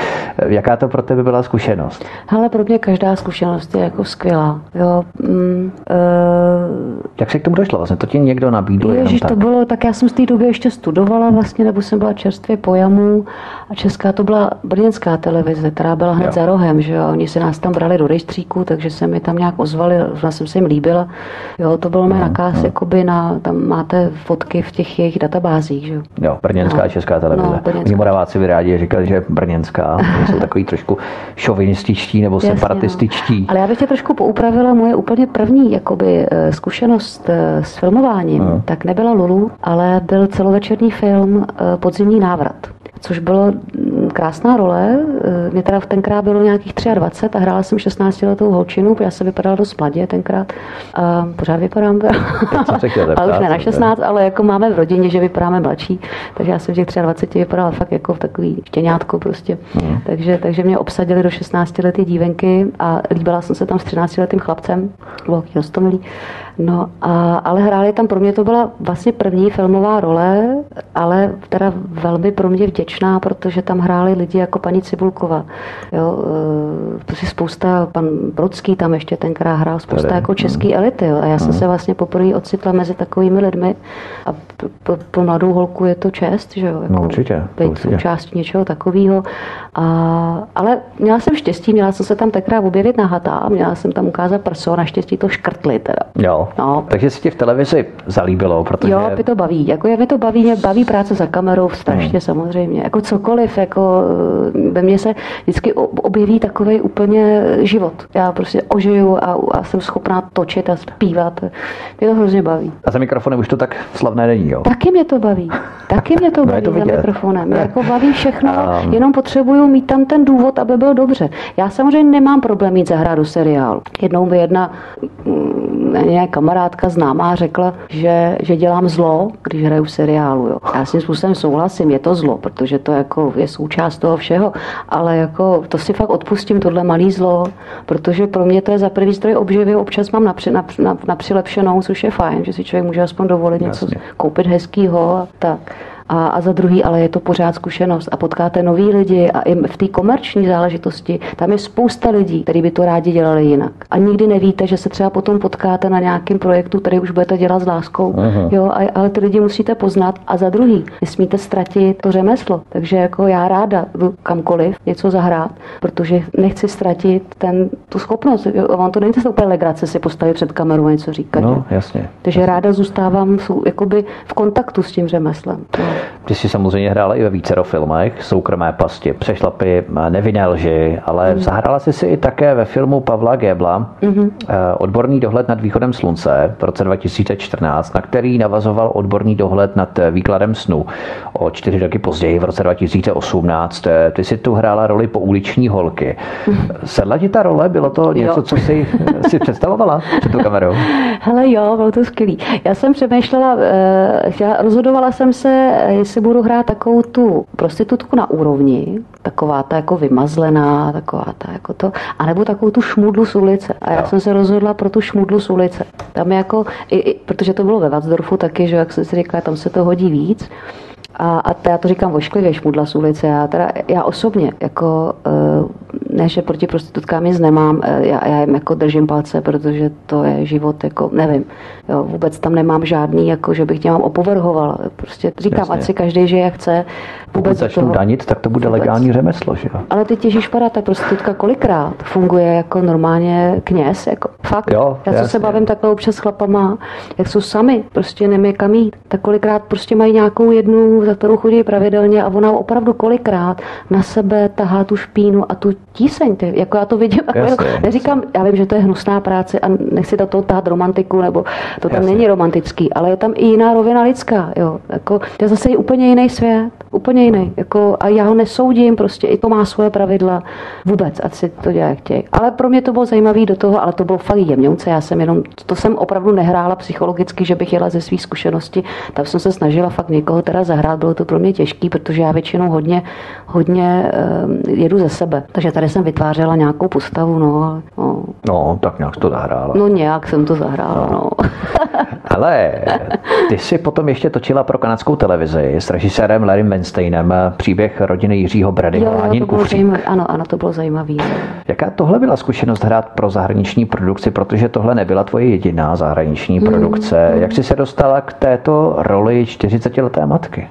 Jaká to pro tebe byla zkušenost? Ale pro mě každá zkušenost je jako skvělá. Jo, mm, uh... Jak se k tomu došlo? Vlastně to ti někdo nabídl? Ježiš, to bylo, tak já jsem z té doby ještě studovala vlastně, nebo jsem byla čerstvě po jamu a česká to byla brněnská televize, která byla hned jo. za rohem, že jo. Oni se nás tam brali do rejstříku, takže se mi tam nějak ozvali, já jsem se jim líbila. Jo, to bylo mé nakaz, no. jakoby na, tam máte fotky v těch jejich databázích, že jo. Jo, brněnská no. česká televize. No, brněnská. Moraváci by rádi říkali, že brněnská, jsou takový trošku šovinističtí nebo Jasně, separatističtí. No. Ale já bych tě trošku poupravila moje úplně první jakoby, eh, zkušenost eh, s filmováním. No. Tak nebyla Lulu, ale byl celovečerní film eh, Podzimní návrat což bylo krásná role. Mě teda tenkrát bylo nějakých 23 a hrála jsem 16 letou holčinu, já se vypadala dost mladě tenkrát. A pořád vypadám, ale už ne na 16, ale jako máme v rodině, že vypadáme mladší, takže já jsem v těch 23 vypadala fakt jako v takový štěňátko prostě. Mm. Takže, takže mě obsadili do 16 lety dívenky a líbila jsem se tam s 13 letým chlapcem, bylo rostomilý. No, a, ale hráli tam, pro mě to byla vlastně první filmová role, ale teda velmi pro mě vděčná, protože tam hráli lidi jako paní Cibulková. Jo, prostě spousta, pan Brodský tam ještě tenkrát hrál, spousta Tady. jako český mm. elity. Jo, a já jsem mm. se vlastně poprvé ocitla mezi takovými lidmi a pro, pro mladou holku je to čest, že jo, jako no, určitě, být určitě. součástí něčeho takového. A, ale měla jsem štěstí, měla jsem se tam tenkrát objevit na hata, měla jsem tam ukázat prso, naštěstí to škrtli teda. Jo. No. Takže se ti v televizi zalíbilo, protože... Jo, mě to baví. Jako je, mě to baví, mě baví práce za kamerou strašně hmm. samozřejmě. Jako cokoliv, jako eh, ve mně se vždycky objeví takový úplně život. Já prostě ožiju a, a jsem schopná točit a zpívat. Mě to hrozně baví. A za mikrofonem už to tak slavné není, jo? Taky mě to baví. Taky mě to no baví to za mikrofonem. Mě jako baví všechno, um... jenom potřebuju mít tam ten důvod, aby byl dobře. Já samozřejmě nemám problém mít zahradu seriál. Jednou by jedna mm, nějak kamarádka známá řekla, že, že dělám zlo, když hraju v seriálu. Jo. Já s tím způsobem souhlasím, je to zlo, protože to jako je součást toho všeho, ale jako to si fakt odpustím, tohle malý zlo, protože pro mě to je za prvý zdroj obživy, občas mám na, na, na, na přilepšenou, což je fajn, že si člověk může aspoň dovolit Jasně. něco koupit hezkýho a tak. A, a za druhý, ale je to pořád zkušenost a potkáte nový lidi a i v té komerční záležitosti, tam je spousta lidí, kteří by to rádi dělali jinak. A nikdy nevíte, že se třeba potom potkáte na nějakém projektu, který už budete dělat s láskou, Aha. jo, a, ale ty lidi musíte poznat a za druhý, nesmíte ztratit to řemeslo. Takže jako já ráda jdu kamkoliv něco zahrát, protože nechci ztratit ten, tu schopnost. On to není to úplně legrace si postavit před kamerou a něco říkat. No, jasně. Takže jasně. ráda zůstávám jsou, jakoby v kontaktu s tím řemeslem. No. Ty jsi samozřejmě hrála i ve vícero filmech, Soukromé pasti, Přešlapy, Nevinné lži, ale mm. zahrála jsi si i také ve filmu Pavla Gebla mm-hmm. Odborný dohled nad východem slunce v roce 2014, na který navazoval odborný dohled nad výkladem snu. O čtyři roky později, v roce 2018, eh, ty si tu hrála roli pouliční holky. Mm. Sedla ti ta role? Bylo to něco, jo. co jsi si představovala před tu kamerou? Hele jo, bylo to skvělý. Já jsem přemýšlela, já eh, rozhodovala jsem se, jestli budu hrát takovou tu prostitutku na úrovni, taková ta jako vymazlená, taková ta jako to, anebo takovou tu šmudlu z ulice. A já jo. jsem se rozhodla pro tu šmudlu z ulice. Tam je jako, i, i, protože to bylo ve Vatsdorfu taky, že jak jsem si říkala, tam se to hodí víc. A, a já to říkám ošklivě, šmudla z ulice. Já, teda, já osobně, jako, eh, ne, že proti prostitutkám nic nemám, eh, já, já jim jako držím palce, protože to je život, jako, nevím. Jo, vůbec tam nemám žádný, jako, že bych tě mám opovrhoval. Prostě říkám, Jasně. ať si každý žije, jak chce. Vůbec Pokud začnou toho, danit, tak to bude vůbec. legální řemeslo, že jo? Ale ty těžíš padá, ta prostitutka kolikrát funguje jako normálně kněz, jako fakt. Jo, Já jasně. co se bavím takhle občas s chlapama, jak jsou sami, prostě nemí kam jít, tak kolikrát prostě mají nějakou jednu, za kterou chodí pravidelně a ona opravdu kolikrát na sebe tahá tu špínu a tu tíseň, ty, jako já to vidím, jasně, neříkám, jasně. já vím, že to je hnusná práce a nechci do toho tahat romantiku, nebo to tam jasně. není romantický, ale je tam i jiná rovina lidská, jo, jako, to je zase úplně jiný svět, úplně jiný, jako, a já ho nesoudím, prostě i to má svoje pravidla, vůbec, ať si to dělá jak chtějí. Ale pro mě to bylo zajímavé do toho, ale to bylo fakt jemňouce, já jsem jenom, to jsem opravdu nehrála psychologicky, že bych jela ze svých zkušeností, tam jsem se snažila fakt někoho teda zahrát, bylo to pro mě těžké, protože já většinou hodně, hodně uh, jedu ze sebe. Takže tady jsem vytvářela nějakou postavu, no. No, no tak nějak to zahrála. No nějak jsem to zahrála, no. no. Ale ty jsi potom ještě točila pro kanadskou televizi s režisérem Larrym Weinsteinem příběh rodiny Jiřího Brady jo, jo, to bylo zajímavý. Ano, ano, to bylo zajímavé. Jaká tohle byla zkušenost hrát pro zahraniční produkci, protože tohle nebyla tvoje jediná zahraniční hmm. produkce. Jak jsi se dostala k této roli 40-leté matky?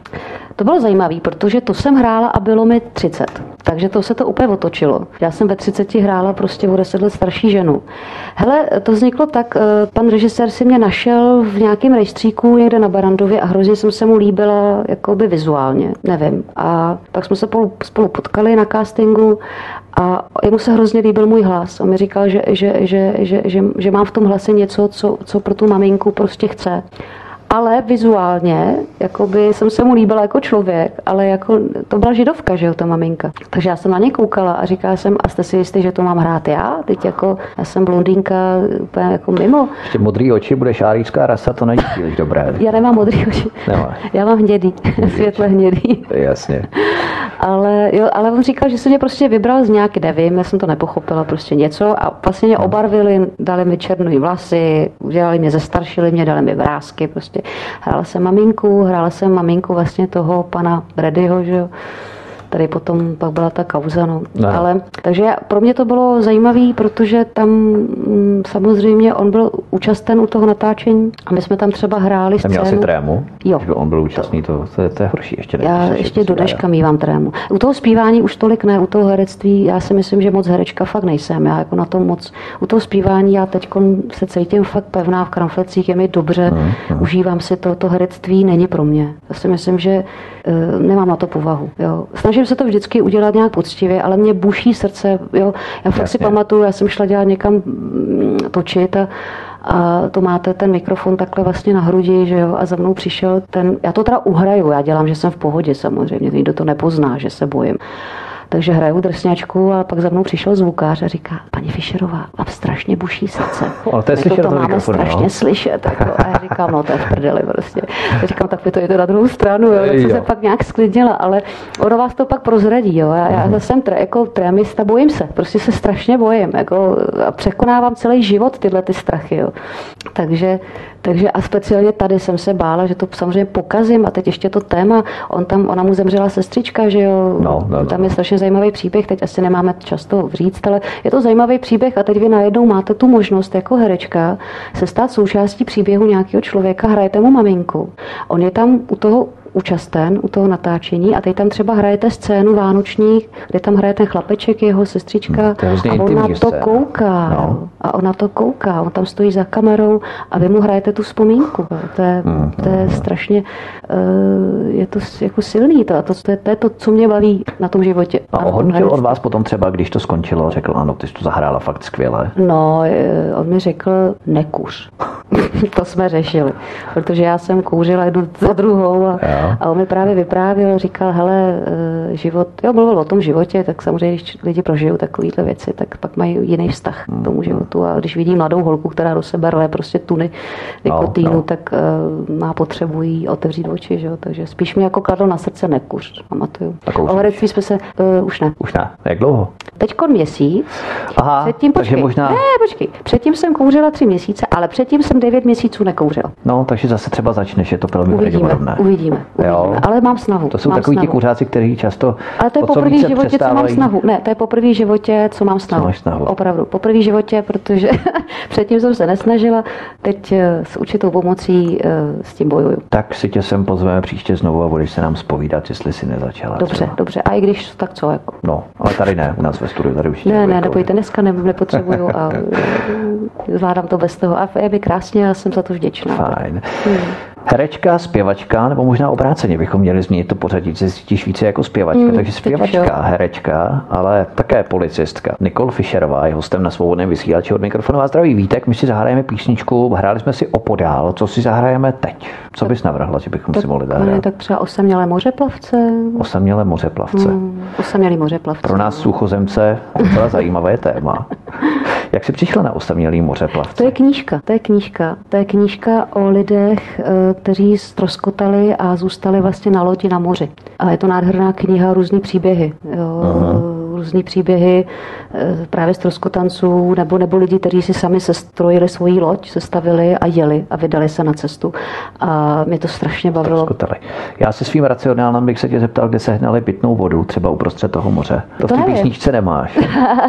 To bylo zajímavé, protože to jsem hrála a bylo mi 30. Takže to se to úplně otočilo. Já jsem ve 30 hrála prostě o 10 let starší ženu. Hele, to vzniklo tak, eh, pan režisér si mě našel v nějakém rejstříku někde na Barandově a hrozně jsem se mu líbila jakoby vizuálně, nevím. A pak jsme se spolu, spolu potkali na castingu a jemu se hrozně líbil můj hlas. On mi říkal, že, že, že, že, že, že mám v tom hlase něco, co, co pro tu maminku prostě chce ale vizuálně, jakoby jsem se mu líbila jako člověk, ale jako to byla židovka, že jo, ta maminka. Takže já jsem na ně koukala a říkala jsem, a jste si jistý, že to mám hrát já? Teď jako, já jsem blondýnka úplně jako mimo. Ještě modrý oči, budeš árijská rasa, to není příliš dobré. Já nemám modrý oči. Nemá. Já mám hnědý, světle hnědý. Jasně. Ale, jo, ale on říkal, že se mě prostě vybral z nějaký, nevím, já jsem to nepochopila, prostě něco a vlastně mě obarvili, dali mi černé vlasy, udělali mě, zestaršili mě, dali mi vrázky, prostě Hrála jsem maminku, hrála jsem maminku vlastně toho pana Bradyho, že jo tady potom pak byla ta kauza. No. Ale, takže pro mě to bylo zajímavé, protože tam mm, samozřejmě on byl účasten u toho natáčení a my jsme tam třeba hráli scénu. Měl jsi trému? Jo. Že on byl účastný, to, to, je, to je horší ještě. Já ještě do dneška mývám trému. U toho zpívání už tolik ne, u toho herectví, já si myslím, že moc herečka fakt nejsem. Já jako na tom moc, u toho zpívání já teď se cítím fakt pevná v kramflecích, je mi dobře, uh, uh. užívám si to, to herectví není pro mě. Já si myslím, že uh, nemám na to povahu. Jo. Snažím snažím se to vždycky udělat nějak poctivě, ale mě buší srdce. Jo. Já fakt Jasně. si pamatuju, já jsem šla dělat někam mm, točit a, a to máte ten mikrofon takhle vlastně na hrudi, že jo, a za mnou přišel ten, já to teda uhraju, já dělám, že jsem v pohodě samozřejmě, nikdo to nepozná, že se bojím. Takže hraju drsňačku a pak za mnou přišel zvukář a říká, paní Fischerová, vám strašně buší srdce. Ale to je slyšet to, to máme strašně no. slyšet. Jako. A já říkám, no to je v prdeli prostě. Já říkám, tak vy to jde na druhou stranu, jo. Tak jsem se pak nějak sklidnila, ale ono vás to pak prozradí, jo. Já, já jsem tre, jako trémista, bojím se, prostě se strašně bojím, jako a překonávám celý život tyhle ty strachy, jo. Takže, takže a speciálně tady jsem se bála, že to samozřejmě pokazím. A teď ještě to téma, on tam, ona mu zemřela sestřička, že jo, No, no, no. tam je strašně zajímavý příběh, teď asi nemáme často říct, ale je to zajímavý příběh. A teď vy najednou máte tu možnost jako herečka se stát součástí příběhu nějakého člověka, hrajete mu maminku. On je tam u toho účasten u toho natáčení a teď tam třeba hrajete scénu vánoční, kde tam hraje ten chlapeček, jeho sestřička Hmm, a on na intimní to scéna. kouká. No. A on na to kouká, on tam stojí za kamerou a vy mu hrajete tu vzpomínku. To je, Hmm, to je strašně, eh, je to jako silný, to, a to, to, je, to je to, co mě baví na tom životě. A na tom ohodnotil od vás potom třeba, když to skončilo, řekl, ano, ty jsi to zahrála fakt skvěle. No, eh, on mi řekl, nekuř. to jsme řešili, protože já jsem kouřila jednu za druhou a, A on mi právě vyprávěl, říkal, hele, eh, život, jo, mluvil o tom životě, tak samozřejmě, když lidi prožijou takovéhle věci, tak pak mají jiný vztah k tomu životu a když vidí mladou holku, která do sebe rve prostě tuny nikotínu, No, no. tak uh, má potřebu jí otevřít oči, že jo? takže spíš mi jako kladl na srdce nekuř, pamatuju. O herectví jsme se, uh, už ne. Už ne. Jak dlouho? Teďko měsíc, Aha, Předtím, takže počkej, možná, ne, počkej, předtím jsem kouřila tři měsíce, ale předtím jsem devět měsíců nekouřila. no, takže zase třeba začneš, je to velmi Uvidíme, uvidíme, uvidíme. Jo. Ale mám snahu. To jsou mám takový ti snahu. kuřáci, kteří často Ale to je poprvé životě, co mám snahu. Ne, to je poprvé v životě, co mám snahu. Co máš snahu? Opravdu. Poprvé v životě, protože předtím jsem se nesnažila, teď eh, s určitou pomocí eh, s tím bojuju. Tak si tě sem pozveme příště znovu a budeš se nám spovídat, jestli si nezačala. Dobře, třeba. dobře. A i když tak co, jako. No, ale tady ne, u nás ve studiu, tady už Ne, ne, nebojte, dneska ne, nepotřebuju a eh, zvládám to bez toho. A je mi krásně a jsem za to vděčná. Fajn. Herečka, zpěvačka, nebo možná obráceně bychom měli změnit to pořadí, že se cítíš více jako zpěvačka. Hmm, Takže zpěvačka, herečka, ale také policistka. Nicole Fischerová je hostem na svobodném vysílači od mikrofonu. A zdraví vítek, my si zahrajeme písničku, hráli jsme si opodál. Co si zahrajeme teď? Co bys navrhla, že bychom si mohli ne, zahrát? tak třeba osamělé mořeplavce. Osamělé mořeplavce. Hmm, osamělý mořeplavce. Pro nás suchozemce docela zajímavé téma. Jak jsi přišla na osamělý mořeplavce? To je knížka, to je knížka. To je knížka o lidech, eh, kteří stroskotali a zůstali vlastně na lodi na moři. A je to nádherná kniha, různý příběhy. Jo, různý příběhy eh, právě stroskotanců nebo, nebo lidi, kteří si sami sestrojili svoji loď, sestavili a jeli a vydali se na cestu. A mě to strašně bavilo. Skotali. Já se svým racionálem bych se tě zeptal, kde se hnali pitnou vodu, třeba uprostřed toho moře. To, To v té písničce nemáš.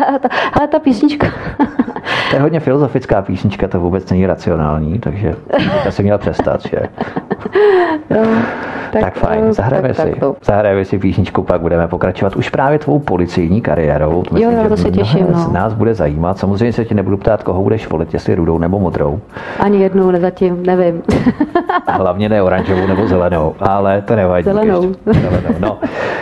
Ale ta písnička, To je hodně filozofická písnička, to vůbec není racionální, takže to si měl přestat, že? no, Tak, tak fajn, eh, zahrajeme tak, si. Tak to. Zahrajeme si písničku, pak budeme pokračovat už právě tvou policejní kariérou. Jo, jo, že to se těším, no. nás bude zajímat. Samozřejmě se tě nebudu ptát, koho budeš volit, jestli rudou nebo modrou. Ani jednu zatím, nevím. Hlavně ne oranžovou nebo zelenou, ale to nevadí. Zelenou. ještě. Zelenou. No.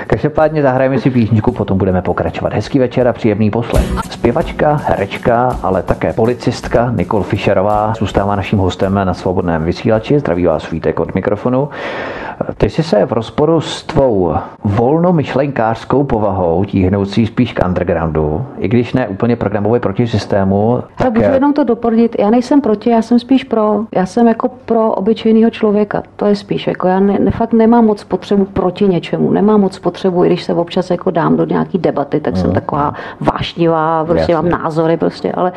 Každopádně zahrajeme si písničku, potom budeme pokračovat. Hezký večer a příjemný poslech. Zpěvačka, herečka, ale také policistka Nicole Fischerová zůstává naším hostem na svobodném vysílači. Zdraví vás Vítek od mikrofonu. Ty jsi se v rozporu s tvou volnomyšlenkářskou povahou, tíhnoucí spíš k undergroundu, i když ne úplně programově proti systému, Tak můžu jenom to doplnit. Já nejsem proti, já jsem spíš pro. Já jsem jako pro obyčejného člověka. To je spíš jako já ne, ne, fakt nemám moc potřebu proti něčemu. Nemám moc potřebu, i když se občas jako dám do nějaký debaty, tak jsem taková vášnivá, prostě Jasně. mám názory prostě, ale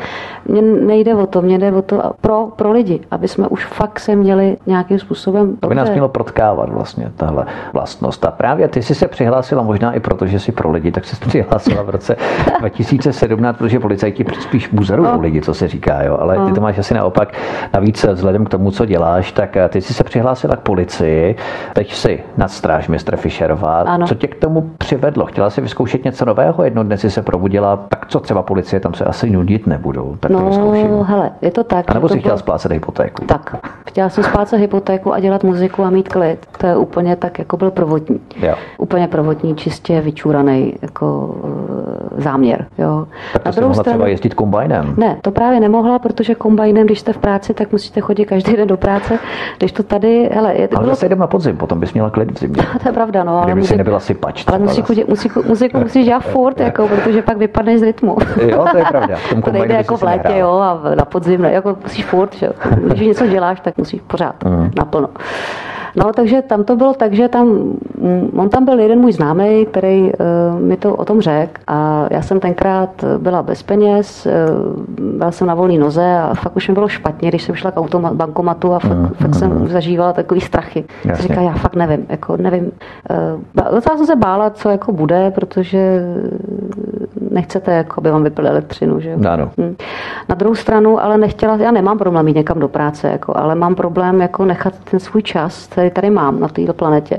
mně nejde o to, mně jde o to pro, pro lidi, aby jsme už fakt se měli nějakým způsobem To by nás mělo protkávat vlastně tahle vlastnost. A právě ty jsi se přihlásila možná i proto, že jsi pro lidi, tak jsi se přihlásila v roce 2017, protože policajti spíš buzerují No. lidi, co se říká, jo. Ale ty to máš asi naopak. Navíc vzhledem k tomu, co děláš, tak ty jsi se přihlásila k policii, teď jsi nadstráž mistr Fischerová. Ano. Co tě k tomu přivedlo? Chtěla jsi vyzkoušet něco nového? Jedno dnes jsi se probudila, tak co třeba policie, tam se asi nudit nebudou. Tak to vyzkouším. No, hele, je to tak. A nebo to jsi chtěla bylo- splácet hypotéku? Tak, chtěla jsem splácet hypotéku a dělat muziku a mít klid. to je úplně tak, jako byl prvotní. Jo. Úplně prvotní, čistě vyčúraný jako uh, záměr. Jo. Tak to Na jsi mohla stranu, třeba jezdit kombajnem. Ne, to právě nemohla, protože kombajnem, když jste v práci, tak musíte chodit každý den do práce. Když to tady, hele, je, ale zase jdem na podzim, potom bys měla klid v zimě. to je pravda, no. Kdyby si nebyla sypač. Ale musí, muziku, muziku, muziku musíš dělat furt, jako, protože pak vypadneš z rytmu. jo, to je pravda. to nejde jako v létě, jo, a na podzim, jako musíš furt, že? když něco děláš, tak musíš pořád mm. naplno. No, takže tam to bylo tak, že tam, mm, on tam byl jeden můj známý, který uh, mi to o tom řekl a já jsem tenkrát byla bez peněz, uh, byla jsem na volné noze a fakt už mi bylo špatně, když jsem šla k automa- bankomatu a fakt, mm, fakt mm, jsem zažívala takový strachy. Říká, já fakt nevím, jako nevím. Uh, docela jsem se bála, co jako bude, protože nechcete, jako by vám vypili elektřinu, že Ano. Hmm. Na druhou stranu, ale nechtěla, já nemám problém jít někam do práce, jako, ale mám problém jako nechat ten svůj čas, který tady mám na této planetě,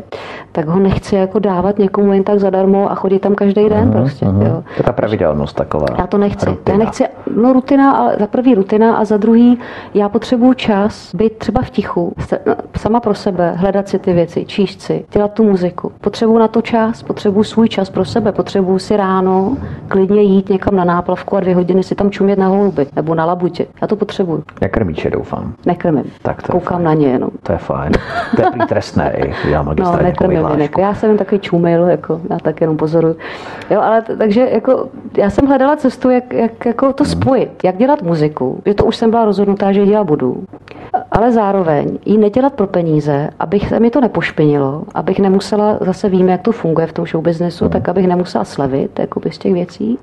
tak ho nechci jako dávat někomu jen tak zadarmo a chodit tam každý den uh-huh, prostě. Uh-huh. Jo. To je ta pravidelnost taková. Já to nechci. Rutina. Já nechci, no rutina, ale za prvý rutina a za druhý já potřebuju čas být třeba v tichu, no, sama pro sebe, hledat si ty věci, číst si, dělat tu muziku. Potřebuju na to čas, potřebuju svůj čas pro sebe, potřebuju si ráno klidně jít někam na náplavku a dvě hodiny si tam čumět na holuby nebo na labutě. Já to potřebuju. Nekrmíče, doufám. Nekrmím. Tak to Koukám na ně jenom. To je fajn. To je trestné, já no, nekrmím, ne, Já jsem jen takový čumil, jako, já tak jenom pozoruju. Jo, ale t- takže jako, já jsem hledala cestu, jak, jak jako to hmm. spojit, jak dělat muziku, že to už jsem byla rozhodnutá, že dělat budu ale zároveň ji nedělat pro peníze, abych se mi to nepošpinilo, abych nemusela, zase víme, jak to funguje v tom show businessu, mm. tak abych nemusela slevit jakoby z těch věcí,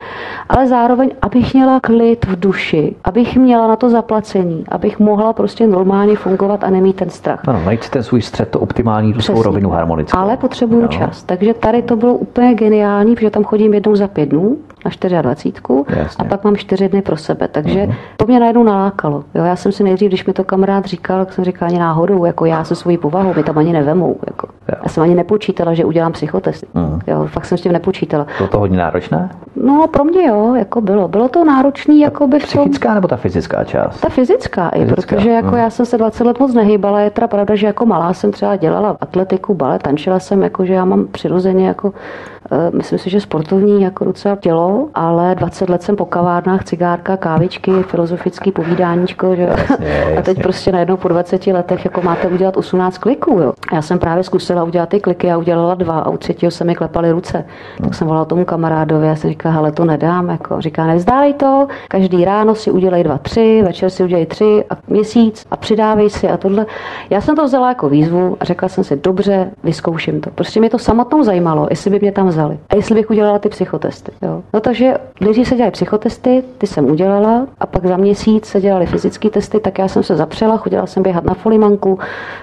ale zároveň, abych měla klid v duši, abych měla na to zaplacení, abych mohla prostě normálně fungovat a nemít ten strach. Ano, najít ten svůj střed, to optimální, tu svou rovinu harmonickou. Ale potřebuju no. čas. Takže tady to bylo úplně geniální, protože tam chodím jednou za pět dnů, na 24 Jasně. a pak mám čtyři dny pro sebe. Takže uh-huh. to mě najednou nalákalo. Jo, já jsem si nejdřív, když mi to kamarád říkal, tak jsem říkal ani náhodou, jako já se svojí povahou, mi tam ani nevemou. Jako. Já jsem ani nepočítala, že udělám psychotest. Uh-huh. Jo, fakt jsem s tím nepočítala. Bylo to hodně náročné? No, pro mě jo, jako bylo. Bylo to náročné, jako by Psychická tom... nebo ta fyzická část? Ta fyzická, fyzická. i protože jako uh-huh. já jsem se 20 let moc nehýbala, je teda pravda, že jako malá jsem třeba dělala atletiku, balet, tančila jsem, jako že já mám přirozeně jako myslím si, že sportovní jako docela tělo, ale 20 let jsem po kavárnách, cigárka, kávičky, filozofický povídáníčko, že? Jasně. A teď prostě najednou po 20 letech jako máte udělat 18 kliků, jo. Já jsem právě zkusila udělat ty kliky a udělala dva a u třetího se mi klepaly ruce. Tak jsem volala tomu kamarádovi a jsem říkala, hele, to nedám, jako. Říká, nevzdálej to, každý ráno si udělej dva, tři, večer si udělej tři a měsíc a přidávej si a tohle. Já jsem to vzala jako výzvu a řekla jsem si, dobře, vyzkouším to. Prostě mě to samotnou zajímalo, jestli by mě tam vzal vzali. A jestli bych udělala ty psychotesty. Jo. No takže nejdřív se dělají psychotesty, ty jsem udělala a pak za měsíc se dělaly fyzické testy, tak já jsem se zapřela, chodila jsem běhat na folimanku,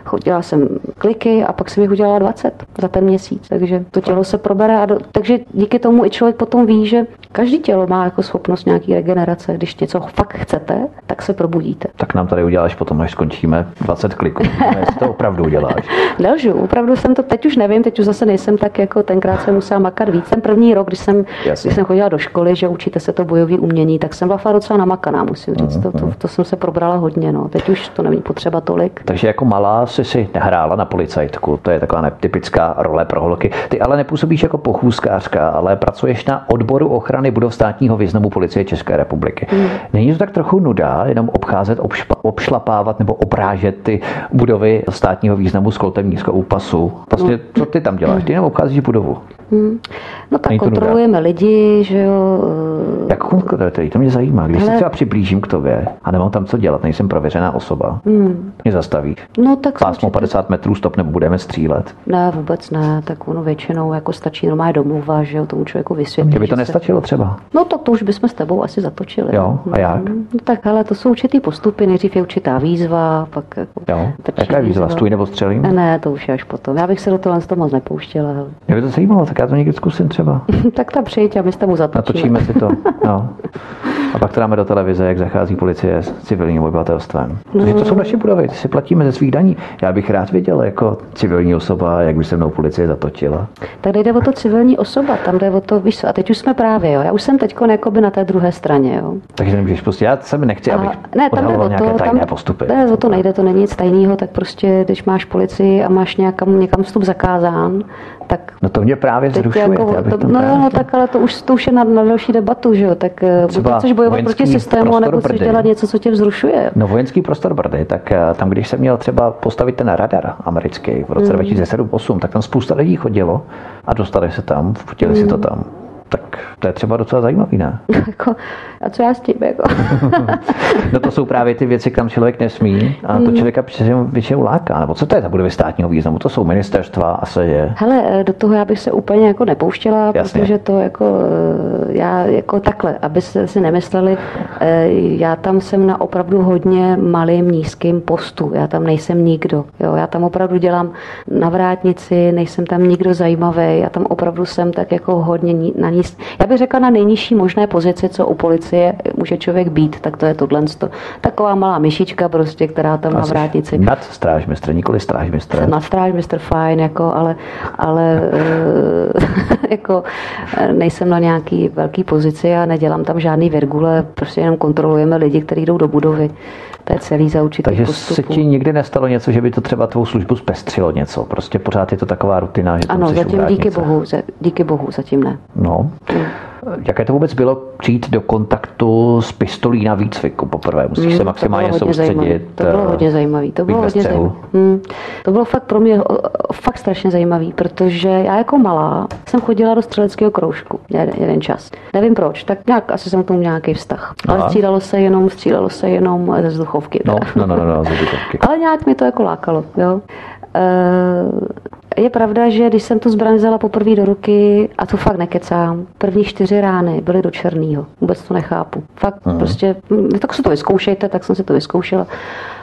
chodila jsem kliky a pak jsem jich udělala 20 za ten měsíc. Takže to tělo se probere a do, takže díky tomu i člověk potom ví, že každý tělo má jako schopnost nějaký regenerace. Když něco fakt chcete, tak se probudíte. Tak nám tady uděláš potom, až skončíme 20 kliků. jestli to opravdu uděláš. Nelžu, opravdu jsem to, teď už nevím, teď už zase nejsem tak jako tenkrát jsem musela makat víc. Ten první rok, když jsem, když jsem chodila do školy, že učíte se to bojové umění, tak jsem byla fakt docela namakaná, musím říct. Uh-huh. To, to, to, jsem se probrala hodně. No. Teď už to není potřeba tolik. Takže jako malá jsi si nehrála na policajtku, to je taková netypická role pro holky. Ty ale nepůsobíš jako pochůzkářka, ale pracuješ na odboru ochrany budov státního významu policie České republiky. Hmm. Není to tak trochu nuda, jenom obcházet, obšpa, obšlapávat nebo obrážet ty budovy státního významu z koltemního úpasu? Vlastně, no. co ty tam děláš? Ty jenom obcházíš budovu. Hmm. No tak kontrolujeme lidi, že jo. Eh, Jak kontrolujete? To mě zajímá. Když Hele... se třeba přiblížím k tobě a nemám tam co dělat, nejsem prověřená osoba, hmm. mě zastavíš. No tak Pásmo určitě. 50 metrů stop nebo budeme střílet? Ne, vůbec ne. Tak ono většinou jako stačí normálně domluva, že jo, tomu člověku vysvětlí. Kdyby to nestačilo třeba? No to, to už bychom s tebou asi zatočili. Jo, a jak? No, tak ale to jsou určitý postupy. Nejdřív je určitá výzva, pak jako Jo, jaká je výzva? Stůj nebo střelím? Ne, ne, to už je až potom. Já bych se do toho moc nepouštěla. Mě by to zajímalo, tak já to někdy zkusím třeba. tak tam přijď a my s tebou zatočíme. Natočíme si to, no. A pak to dáme do televize, jak zachází policie s civilním obyvatelstvem. No. Takže to jsou naše budovy, ty si platíme ze svých daní. Já bych rád viděl jako civilní osoba, jak by se mnou policie zatočila. Tak jde o to civilní osoba, tam jde o to, víš co, a teď už jsme právě, jo. Já už jsem teď na té druhé straně, jo. Takže nemůžeš pustit, já se nechci, abych ne, tam jde o to, tajné tam, postupy. Ne, o to nejde, to není nic tajného, tak prostě, když máš policii a máš nějakam, někam vstup zakázán, tak... No to mě právě zrušuje. Jako, to, no, no, tak ale to už, to už je na, na další debatu, že jo, tak eh, buď chceš bojovat proti systému, nebo chceš dělat něco, co tě vzrušuje. No vojenský prostor Brdy, tak eh, tam, když jsem měl třeba postavit ten radar americký v roce mm. 2007-2008, tak tam spousta lidí chodilo a dostali se tam, vputili mm. si to hmm. tam tak to je třeba docela zajímavý, ne? jako, a co já s tím? Jako? no to jsou právě ty věci, kam člověk nesmí a to hmm. člověka většinou láká. Nebo co to je za budovy státního významu? To jsou ministerstva a se je. Hele, eh, do toho já bych se úplně jako nepouštěla, Jasně. protože to jako eh, já jako takhle, aby se si nemysleli, eh, já tam jsem na opravdu hodně malým, nízkým postu. Já tam nejsem nikdo. Jo? Já tam opravdu dělám na vrátnici, nejsem tam nikdo zajímavý. Já tam opravdu jsem tak jako hodně na ní, já bych řekla na nejnižší možné pozici, co u policie může člověk být, tak to je tohle. Taková malá myšička prostě, která tam na vrátnici. Nad strážmistr, nikoli strážmistr. Nad strážmistr, fajn, jako, ale, ale eh, jako eh, nejsem na nějaký velký pozici a nedělám tam žádný virgule, prostě jenom kontrolujeme lidi, kteří jdou do budovy. To je celý za určitý Takže postupu. se ti nikdy nestalo něco, že by to třeba tvou službu zpestřilo něco? Prostě pořád je to taková rutina, že Ano, zatím díky bohu, díky bohu, zatím ne. No. Hmm. Jaké to vůbec bylo přijít do kontaktu s pistolí na výcviku poprvé? Musíš mm, se maximálně to soustředit. Zajímavý. To bylo hodně eh, zajímavé. To bylo hodně zajímavé. Mm, to bylo fakt pro mě fakt strašně zajímavý, protože já jako malá jsem chodila do střeleckého kroužku jeden, jeden čas. Nevím proč, tak nějak asi jsem k tomu nějaký vztah. Ale střídalo se jenom, střídalo se jenom ze vzduchovky. No, no, no, no, no, ze Ale nějak mi to jako lákalo, jo. Uh, je pravda, že když jsem tu zbraň vzala poprvé do ruky, a to fakt nekecám, první čtyři rány byly do černého. Vůbec to nechápu. Fakt uh-huh. prostě, tak si to vyzkoušejte, tak jsem si to vyzkoušela.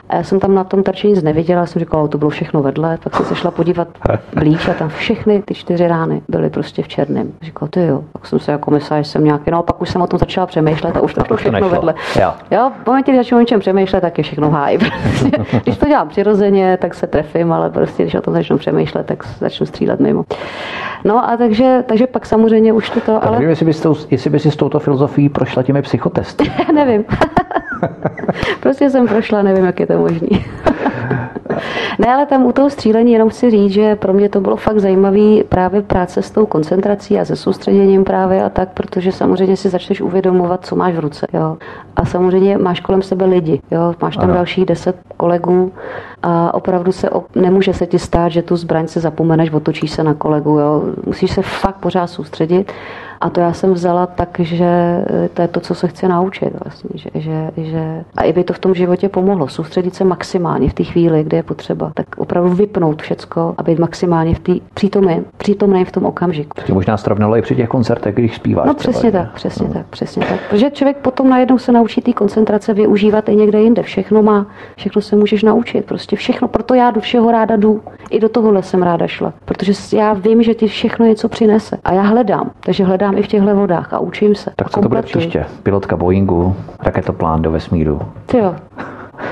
A já jsem tam na tom tarči nic neviděla, jsem říkala, to bylo všechno vedle, tak jsem se šla podívat blíž a tam všechny ty čtyři rány byly prostě v černém. Říkala, ty jo, tak jsem se jako myslela, že jsem nějaký, no a pak už jsem o tom začala přemýšlet a už to bylo všechno nešlo. vedle. Jo. jo, v momentě, kdy začnu o něčem přemýšlet, tak je všechno háj. Prostě, když to dělám přirozeně, tak se trefím, ale prostě, když o tom začnu přemýšlet, tak začnu střílet mimo. No a takže, takže pak samozřejmě už to to. Ale... Nevím, jestli bys, jestli bys si s touto filozofií prošla těmi psychotesty. nevím. prostě jsem prošla, nevím, jak je to možný. ne, ale tam u toho střílení jenom chci říct, že pro mě to bylo fakt zajímavý právě práce s tou koncentrací a se soustředěním právě a tak, protože samozřejmě si začneš uvědomovat, co máš v ruce. Jo. A samozřejmě máš kolem sebe lidi, jo. máš tam ano. dalších deset kolegů a opravdu se nemůže se ti stát, že tu zbraň se zapomeneš, otočíš se na kolegu. Jo. Musíš se fakt pořád soustředit a to já jsem vzala tak, že eh, to je to, co se chci naučit vlastně, že, že, že a i by to v tom životě pomohlo, soustředit se maximálně v té chvíli, kdy je potřeba, tak opravdu vypnout všecko a být maximálně v té přítomné, přítomné v tom okamžiku. To možná srovnalo i při těch koncertech, když zpíváš. No přesně třeba, tak, přesně no. tak, přesně tak. Protože člověk potom najednou se naučí té koncentrace využívat i někde jinde. Všechno má, všechno se můžeš naučit, prostě všechno. Proto já do všeho ráda jdu. I do tohohle jsem ráda šla, protože já vím, že ti všechno něco přinese. A já hledám, takže hledám hledám i v těchto vodách a učím se. Tak co to bude příště? Pilotka Boeingu, raketoplán do vesmíru. Ty jo.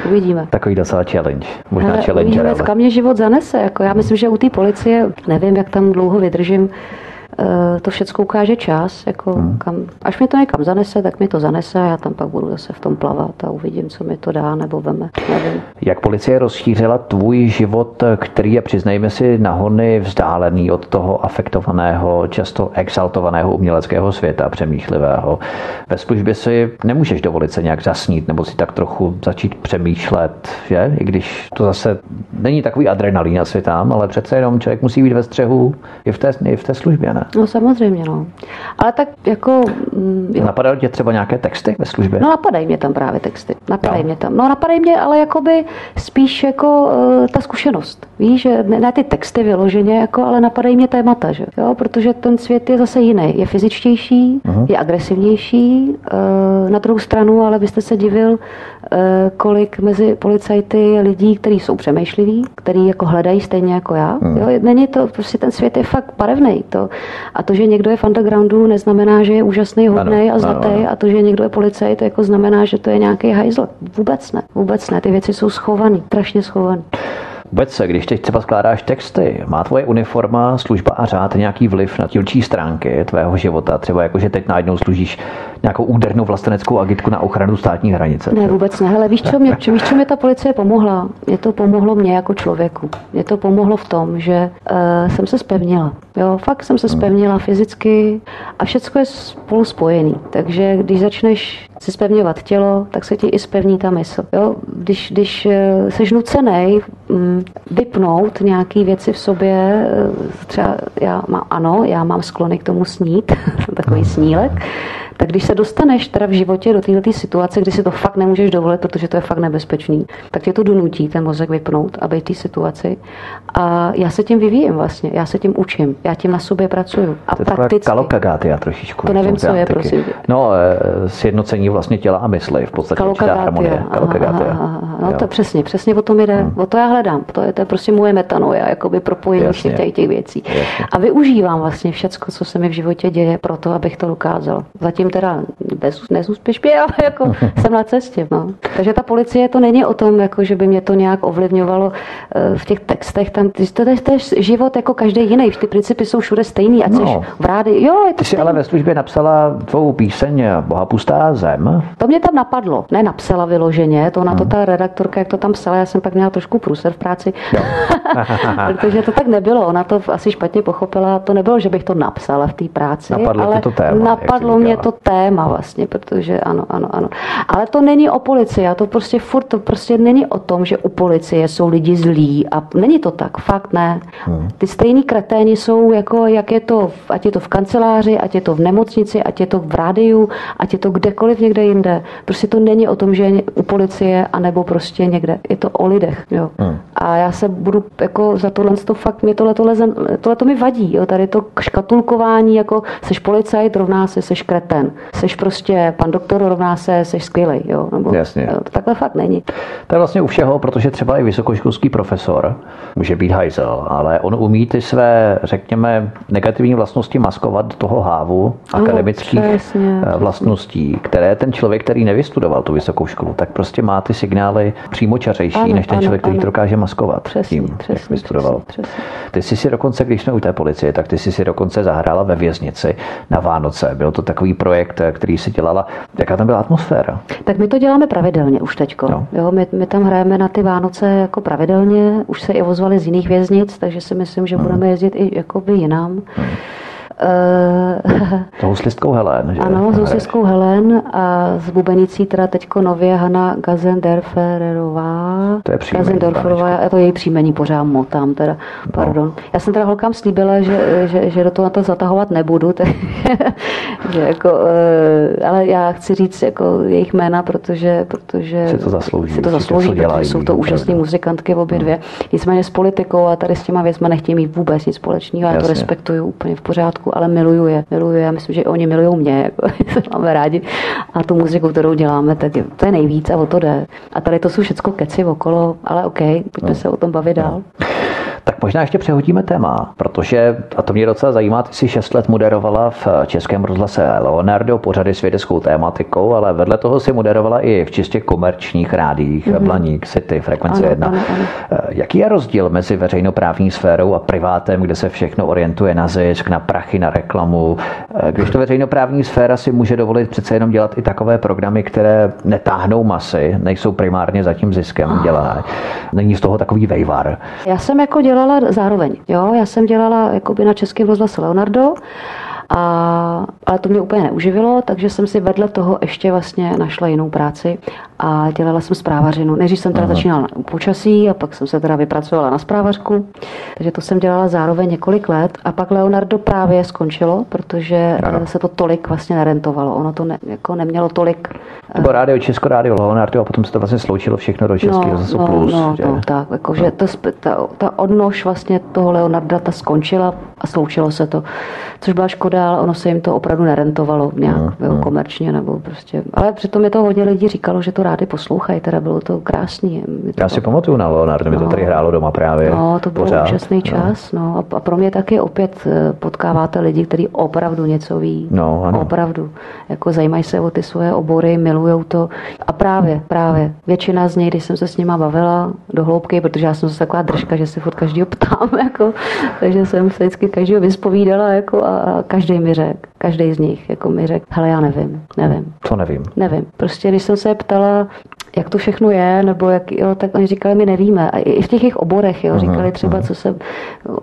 Uvidíme. Takový docela challenge. Možná Hele, challenge. Uvidíme, ale... kam mě život zanese. Jako já myslím, že u té policie, nevím, jak tam dlouho vydržím, to všechno ukáže čas, jako hmm. kam, až mi to někam zanese, tak mi to zanese a já tam pak budu zase v tom plavat a uvidím, co mi to dá nebo veme. Nevím. Jak policie rozšířila tvůj život, který je, přiznejme si, nahony vzdálený od toho afektovaného, často exaltovaného uměleckého světa, přemýšlivého. Ve službě si nemůžeš dovolit se nějak zasnít nebo si tak trochu začít přemýšlet, že? I když to zase není takový adrenalín asi tam, ale přece jenom člověk musí být ve střehu i v té, i v té službě, ne? No samozřejmě, no. Ale tak jako... Mm, jo. Napadají tě třeba nějaké texty ve službě? No napadají mě tam právě texty. Napadají no. mě tam. No napadají mě, ale jakoby spíš jako uh, ta zkušenost. Víš, že ne, ne ty texty vyloženě, jako, ale napadají mě témata, že? Jo, protože ten svět je zase jiný. Je fyzičtější, uh-huh. je agresivnější. Uh, na druhou stranu, ale byste se divil, uh, kolik mezi policajty lidí, kteří jsou přemýšliví, kteří jako hledají stejně jako já. Uh-huh. Jo, není to, prostě ten svět je fakt barevný. To, A to, že někdo je v undergroundu, neznamená, že je úžasný, hodný a zlatý. A to, že někdo je policajt, to jako znamená, že to je nějaký hajzl. Vůbec ne. Vůbec ne. Ty věci jsou schované, strašně schované. Vůbec, když teď třeba skládáš texty, má tvoje uniforma, služba a řád nějaký vliv na dílčí stránky tvého života? Třeba jako, že teď najednou služíš nějakou údernou vlasteneckou agitku na ochranu státní hranice? Ne, vůbec ne. Hele, víš, co mě, víš, co mě ta policie pomohla? Mě to pomohlo mě jako člověku. Mě to pomohlo v tom, že uh, jsem se spevnila. Jo, fakt jsem se spevnila fyzicky a všechno je spolu spojený. Takže když začneš si spevňovat tělo, tak se ti i spevní ta mysl. Jo? Když, když eh, nucený mm, vypnout nějaké věci v sobě, eh, třeba já mám, ano, já mám sklony k tomu snít, takový snílek, tak když se dostaneš teda v životě do této situace, kdy si to fakt nemůžeš dovolit, protože to je fakt nebezpečný, tak tě to donutí ten mozek vypnout a být v té situaci. A já se tím vyvíjím vlastně, já se tím učím, já tím na sobě pracuju. A to je prakticky. já trošičku. To nevím, co je, prosím. No, eh, sjednocení vlastně těla a mysli, v podstatě určitá harmonie. No to přesně, přesně o tom jde, hmm. o to já hledám. To je, to je prostě moje metanoja, jakoby propojení všech těch, těch věcí. Jasně. A využívám vlastně všechno, co se mi v životě děje, proto, abych to dokázal. Zatím zatím teda bez, nezúspěšně, ale jako jsem na cestě. No. Takže ta policie to není o tom, jako, že by mě to nějak ovlivňovalo eh, v těch textech. Tam, to je, to je život jako každý jiný. Ty principy jsou všude stejný. Ať no. v rádi. Jo, je to Ty jsi ale ve službě napsala tvou píseň Boha pustá zem. To mě tam napadlo. Ne napsala vyloženě, to na hmm. to ta redaktorka, jak to tam psala, já jsem pak měla trošku průser v práci. Protože to tak nebylo. Ona to asi špatně pochopila. To nebylo, že bych to napsala v té práci. Napadlo ale to téma, napadlo mě to téma vlastně, protože ano, ano, ano. Ale to není o policii, a to prostě furt, to prostě není o tom, že u policie jsou lidi zlí a není to tak, fakt ne. Hmm. Ty stejný kreténi jsou jako, jak je to, ať je to v kanceláři, ať je to v nemocnici, ať je to v rádiu, ať je to kdekoliv někde jinde. Prostě to není o tom, že je u policie, anebo prostě někde. Je to o lidech, jo. Hmm. A já se budu jako za tohle to fakt, mě tohle, tohle, tohle to mi vadí, jo. Tady to škatulkování, jako seš policajt, rovná se, seš kreten ten. Seš prostě pan doktor, rovná se, seš skvělej, jo? Nebo, Jasně. To takhle fakt není. To je vlastně u všeho, protože třeba i vysokoškolský profesor může být hajzel, ale on umí ty své, řekněme, negativní vlastnosti maskovat do toho hávu no, akademických přesně, eh, vlastností, které ten člověk, který nevystudoval tu vysokou školu, tak prostě má ty signály přímo čařejší, ano, než ten ano, člověk, který ano. to dokáže maskovat přesně, tím, přesně, jak vystudoval. Přesně, přesně. Ty jsi si dokonce, když jsme u té policie, tak ty jsi si dokonce zahrála ve věznici na Vánoce. Byl to takový projekt, který si dělala. Jaká tam byla atmosféra? Tak my to děláme pravidelně už teďko. No. Jo, my, my, tam hrajeme na ty Vánoce jako pravidelně. Už se i ozvali z jiných věznic, takže si myslím, že hmm. budeme jezdit i jakoby jinam. Hmm. Uh, s houslistkou Helen, že? Ano, s houslistkou Helen a s bubenicí teda teďko nově Hanna Gazenderfererová. To je příjmení. Gazendorferová, já to její příjmení pořád motám teda, no. pardon. No. Já jsem teda holkám slíbila, že, že, že do toho na to zatahovat nebudu, tak, že jako, uh, ale já chci říct jako jejich jména, protože, protože si to zaslouží, si to zaslouží to dělají, jsou to úžasné muzikantky obě dvě. Hmm. Nicméně s politikou a tady s těma věcmi nechtějí mít vůbec nic společného, já to respektuju úplně v pořádku pořádku, ale miluju je. Miluju je. Já myslím, že oni milují mě, jako, se máme rádi. A tu muziku, kterou děláme, tak je, to je nejvíc a o to jde. A tady to jsou všechno keci okolo, ale OK, pojďme no. se o tom bavit dál. Tak možná ještě přehodíme téma, protože, a to mě docela zajímá, ty jsi 6 let moderovala v Českém rozhlase Leonardo pořady s vědeckou tématikou, ale vedle toho si moderovala i v čistě komerčních rádích, mm-hmm. Blaník, City, Frekvence 1. Eh, jaký je rozdíl mezi veřejnoprávní sférou a privátem, kde se všechno orientuje na zisk, na prachy, na reklamu? Eh, když to veřejnoprávní sféra si může dovolit přece jenom dělat i takové programy, které netáhnou masy, nejsou primárně za tím ziskem dělané. Není z toho takový vejvar. Já jsem jako dělala dělala zároveň. Jo? Já jsem dělala jakoby na českém rozhlase Leonardo a, ale to mě úplně neuživilo, takže jsem si vedle toho ještě vlastně našla jinou práci a dělala jsem zprávařinu. Než jsem teda Aha. začínala na počasí a pak jsem se teda vypracovala na zprávařku, takže to jsem dělala zároveň několik let a pak Leonardo právě skončilo, protože ano. se to tolik vlastně nerentovalo. Ono to ne, jako nemělo tolik. To bylo rádio Česko, rádio Leonardo a potom se to vlastně sloučilo všechno do Českého no, zase no, plus. No, no, tak, jako, že to, ta, ta odnož vlastně toho Leonarda ta skončila a sloučilo se to, což byla škoda, ale ono se jim to opravdu nerentovalo nějak no, no. komerčně nebo prostě. Ale přitom je to hodně lidí říkalo, že to rádi poslouchají, teda bylo to krásný. To Já si pamatuju na Leonardo, mi no, to tady hrálo doma právě. No, to byl úžasný no. čas. No. no. A pro mě taky opět eh, potkáváte lidi, kteří opravdu něco ví. No, ano. Opravdu. Jako zajímají se o ty svoje obory, milujou to. A právě, právě. Většina z nich, když jsem se s nima bavila do hloubky, protože já jsem se taková držka, že si furt každýho ptám, jako, takže jsem se vždycky každého vyspovídala jako, a každý mi řekl, každý z nich jako mi řekl, hele, já nevím, nevím. Co nevím? Nevím. Prostě když jsem se ptala, jak to všechno je, nebo jak, jo, tak oni říkali, my nevíme. A i v těch jejich oborech, jo, říkali třeba, co se,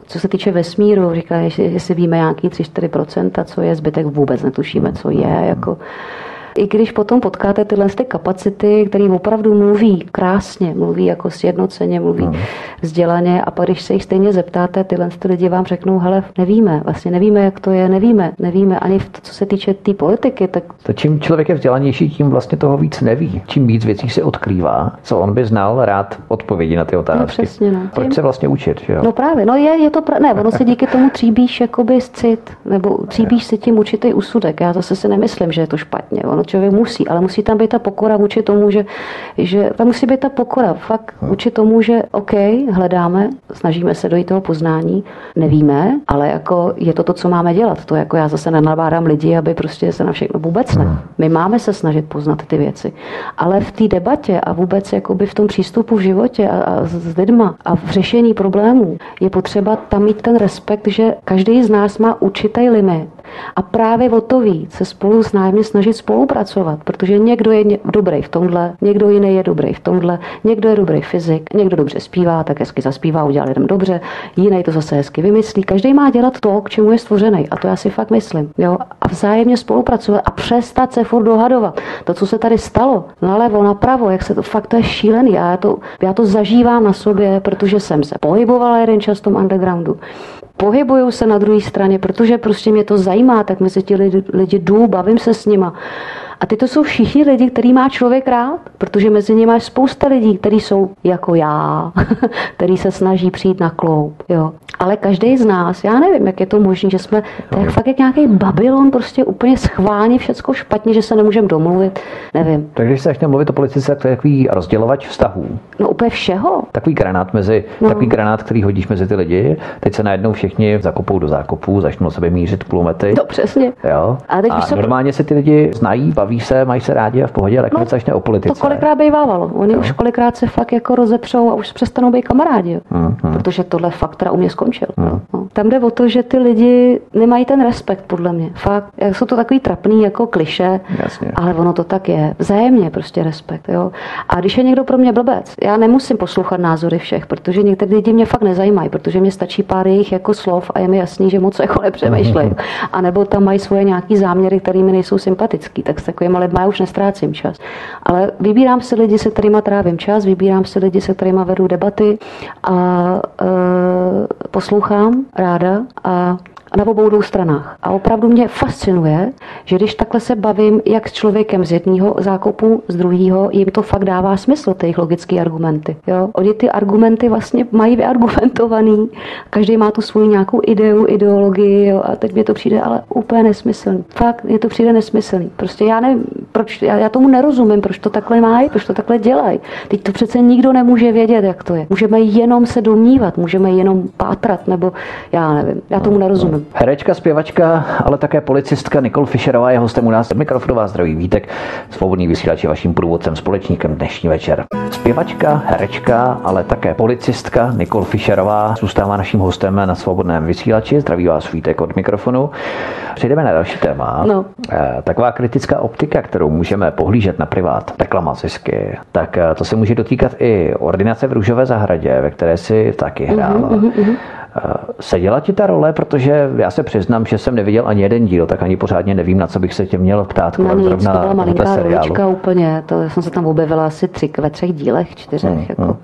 co se týče vesmíru, říkali, jestli víme nějaký 3-4%, co je, zbytek vůbec netušíme, co je, jako i když potom potkáte tyhle ty kapacity, které opravdu mluví krásně, mluví jako sjednoceně, mluví hmm. vzdělaně a pak když se jich stejně zeptáte, tyhle ty lidi vám řeknou, hele, nevíme, vlastně nevíme, jak to je, nevíme, nevíme ani v to, co se týče té tý politiky. Tak... To čím člověk je vzdělanější, tím vlastně toho víc neví. Čím víc věcí se odkrývá, co on by znal rád odpovědi na ty otázky. No, přesně, no. Proč tím... se vlastně učit? Že jo? No právě, no je, je to, pra... ne, ono se díky tomu tříbíš jakoby cit, nebo tříbíš si tím určitý úsudek. Já zase si nemyslím, že je to špatně. Ono člověk musí, ale musí tam být ta pokora vůči tomu, že, že tam musí být ta pokora fakt vůči tomu, že OK, hledáme, snažíme se dojít toho poznání, nevíme, ale jako je to to, co máme dělat. To jako já zase nenabádám lidi, aby prostě se na všechno vůbec ne. My máme se snažit poznat ty věci. Ale v té debatě a vůbec jakoby v tom přístupu v životě a, a s lidma a v řešení problémů je potřeba tam mít ten respekt, že každý z nás má určitý limit a právě o to víc se spolu s námi snažit spolupracovat, protože někdo je dobrý v tomhle, někdo jiný je dobrý v tomhle, někdo je dobrý fyzik, někdo dobře zpívá, tak hezky zaspívá, udělá lidem dobře, jiný to zase hezky vymyslí. Každý má dělat to, k čemu je stvořený. A to já si fakt myslím. Jo? A vzájemně spolupracovat a přestat se furt dohadovat. To, co se tady stalo, nalevo, napravo, jak se to fakt to je šílený. Já to, já to zažívám na sobě, protože jsem se pohybovala jeden čas v tom undergroundu pohybuju se na druhé straně, protože prostě mě to zajímá, tak mezi ti lidi, lidi jdu, bavím se s nima. A ty to jsou všichni lidi, který má člověk rád, protože mezi nimi máš spousta lidí, kteří jsou jako já, který se snaží přijít na kloup. Jo. Ale každý z nás, já nevím, jak je to možné, že jsme tak fakt jak nějaký Babylon, prostě úplně schválně všechno špatně, že se nemůžeme domluvit. Nevím. Takže když se začne mluvit o politice, to je takový rozdělovač vztahů. No úplně všeho. Takový granát mezi, no. takový granát, který hodíš mezi ty lidi. Teď se najednou všichni zakopou do zákopů, začnou sebe mířit kulomety. No přesně. Jo. A, teď a se... normálně se ty lidi znají, baví se, mají se rádi a v pohodě, ale no, začne o politice. To kolikrát bývávalo. Oni jo. už kolikrát se fakt jako rozepřou a už přestanou být kamarádi. Hmm, hmm. Protože tohle fakt teda u mě skončil. Hmm. No. Tam jde o to, že ty lidi nemají ten respekt, podle mě. Fakt, jsou to takový trapný jako kliše, Jasně. ale ono to tak je. Vzájemně prostě respekt. Jo. A když je někdo pro mě blbec, já nemusím poslouchat názory všech, protože některé lidi mě fakt nezajímají, protože mě stačí pár jejich jako slov a je mi jasný, že moc jako nepřemýšlejí. A nebo tam mají svoje nějaký záměry, které mi nejsou sympatický, tak s takovými lidmi já už nestrácím čas. Ale vybírám si lidi, se kterými trávím čas, vybírám si lidi, se kterými vedu debaty a e, poslouchám ráda a na obou dvou stranách. A opravdu mě fascinuje, že když takhle se bavím jak s člověkem z jedného zákopu, z druhého, jim to fakt dává smysl, ty jejich logické argumenty. Jo? Oni ty argumenty vlastně mají vyargumentovaný, každý má tu svou nějakou ideu, ideologii jo? a teď mě to přijde ale úplně nesmyslný. Fakt, je to přijde nesmyslný. Prostě já nevím, proč, já, já tomu nerozumím, proč to takhle mají, proč to takhle dělají. Teď to přece nikdo nemůže vědět, jak to je. Můžeme jenom se domnívat, můžeme jenom pátrat, nebo já nevím, já tomu nerozumím. Herečka, zpěvačka, ale také policistka Nicole Fischerová je hostem u nás. Mikrofonová zdraví vítek, svobodný vysílač je vaším průvodcem, společníkem dnešní večer. Zpěvačka, herečka, ale také policistka Nicole Fischerová zůstává naším hostem na svobodném vysílači. Zdraví vás vítek od mikrofonu. Přejdeme na další téma. No. Eh, taková kritická optika, kterou můžeme pohlížet na privát, reklama zisky, tak eh, to se může dotýkat i ordinace v Růžové zahradě, ve které si taky hrála. Uh-huh, uh-huh. Seděla ti ta role, protože já se přiznám, že jsem neviděl ani jeden díl, tak ani pořádně nevím, na co bych se tě měl ptát. Na nic, zrovna to byla malinká rolička úplně, to jsem se tam objevila asi tři, ve třech dílech, čtyřech. Hmm, jako. hmm.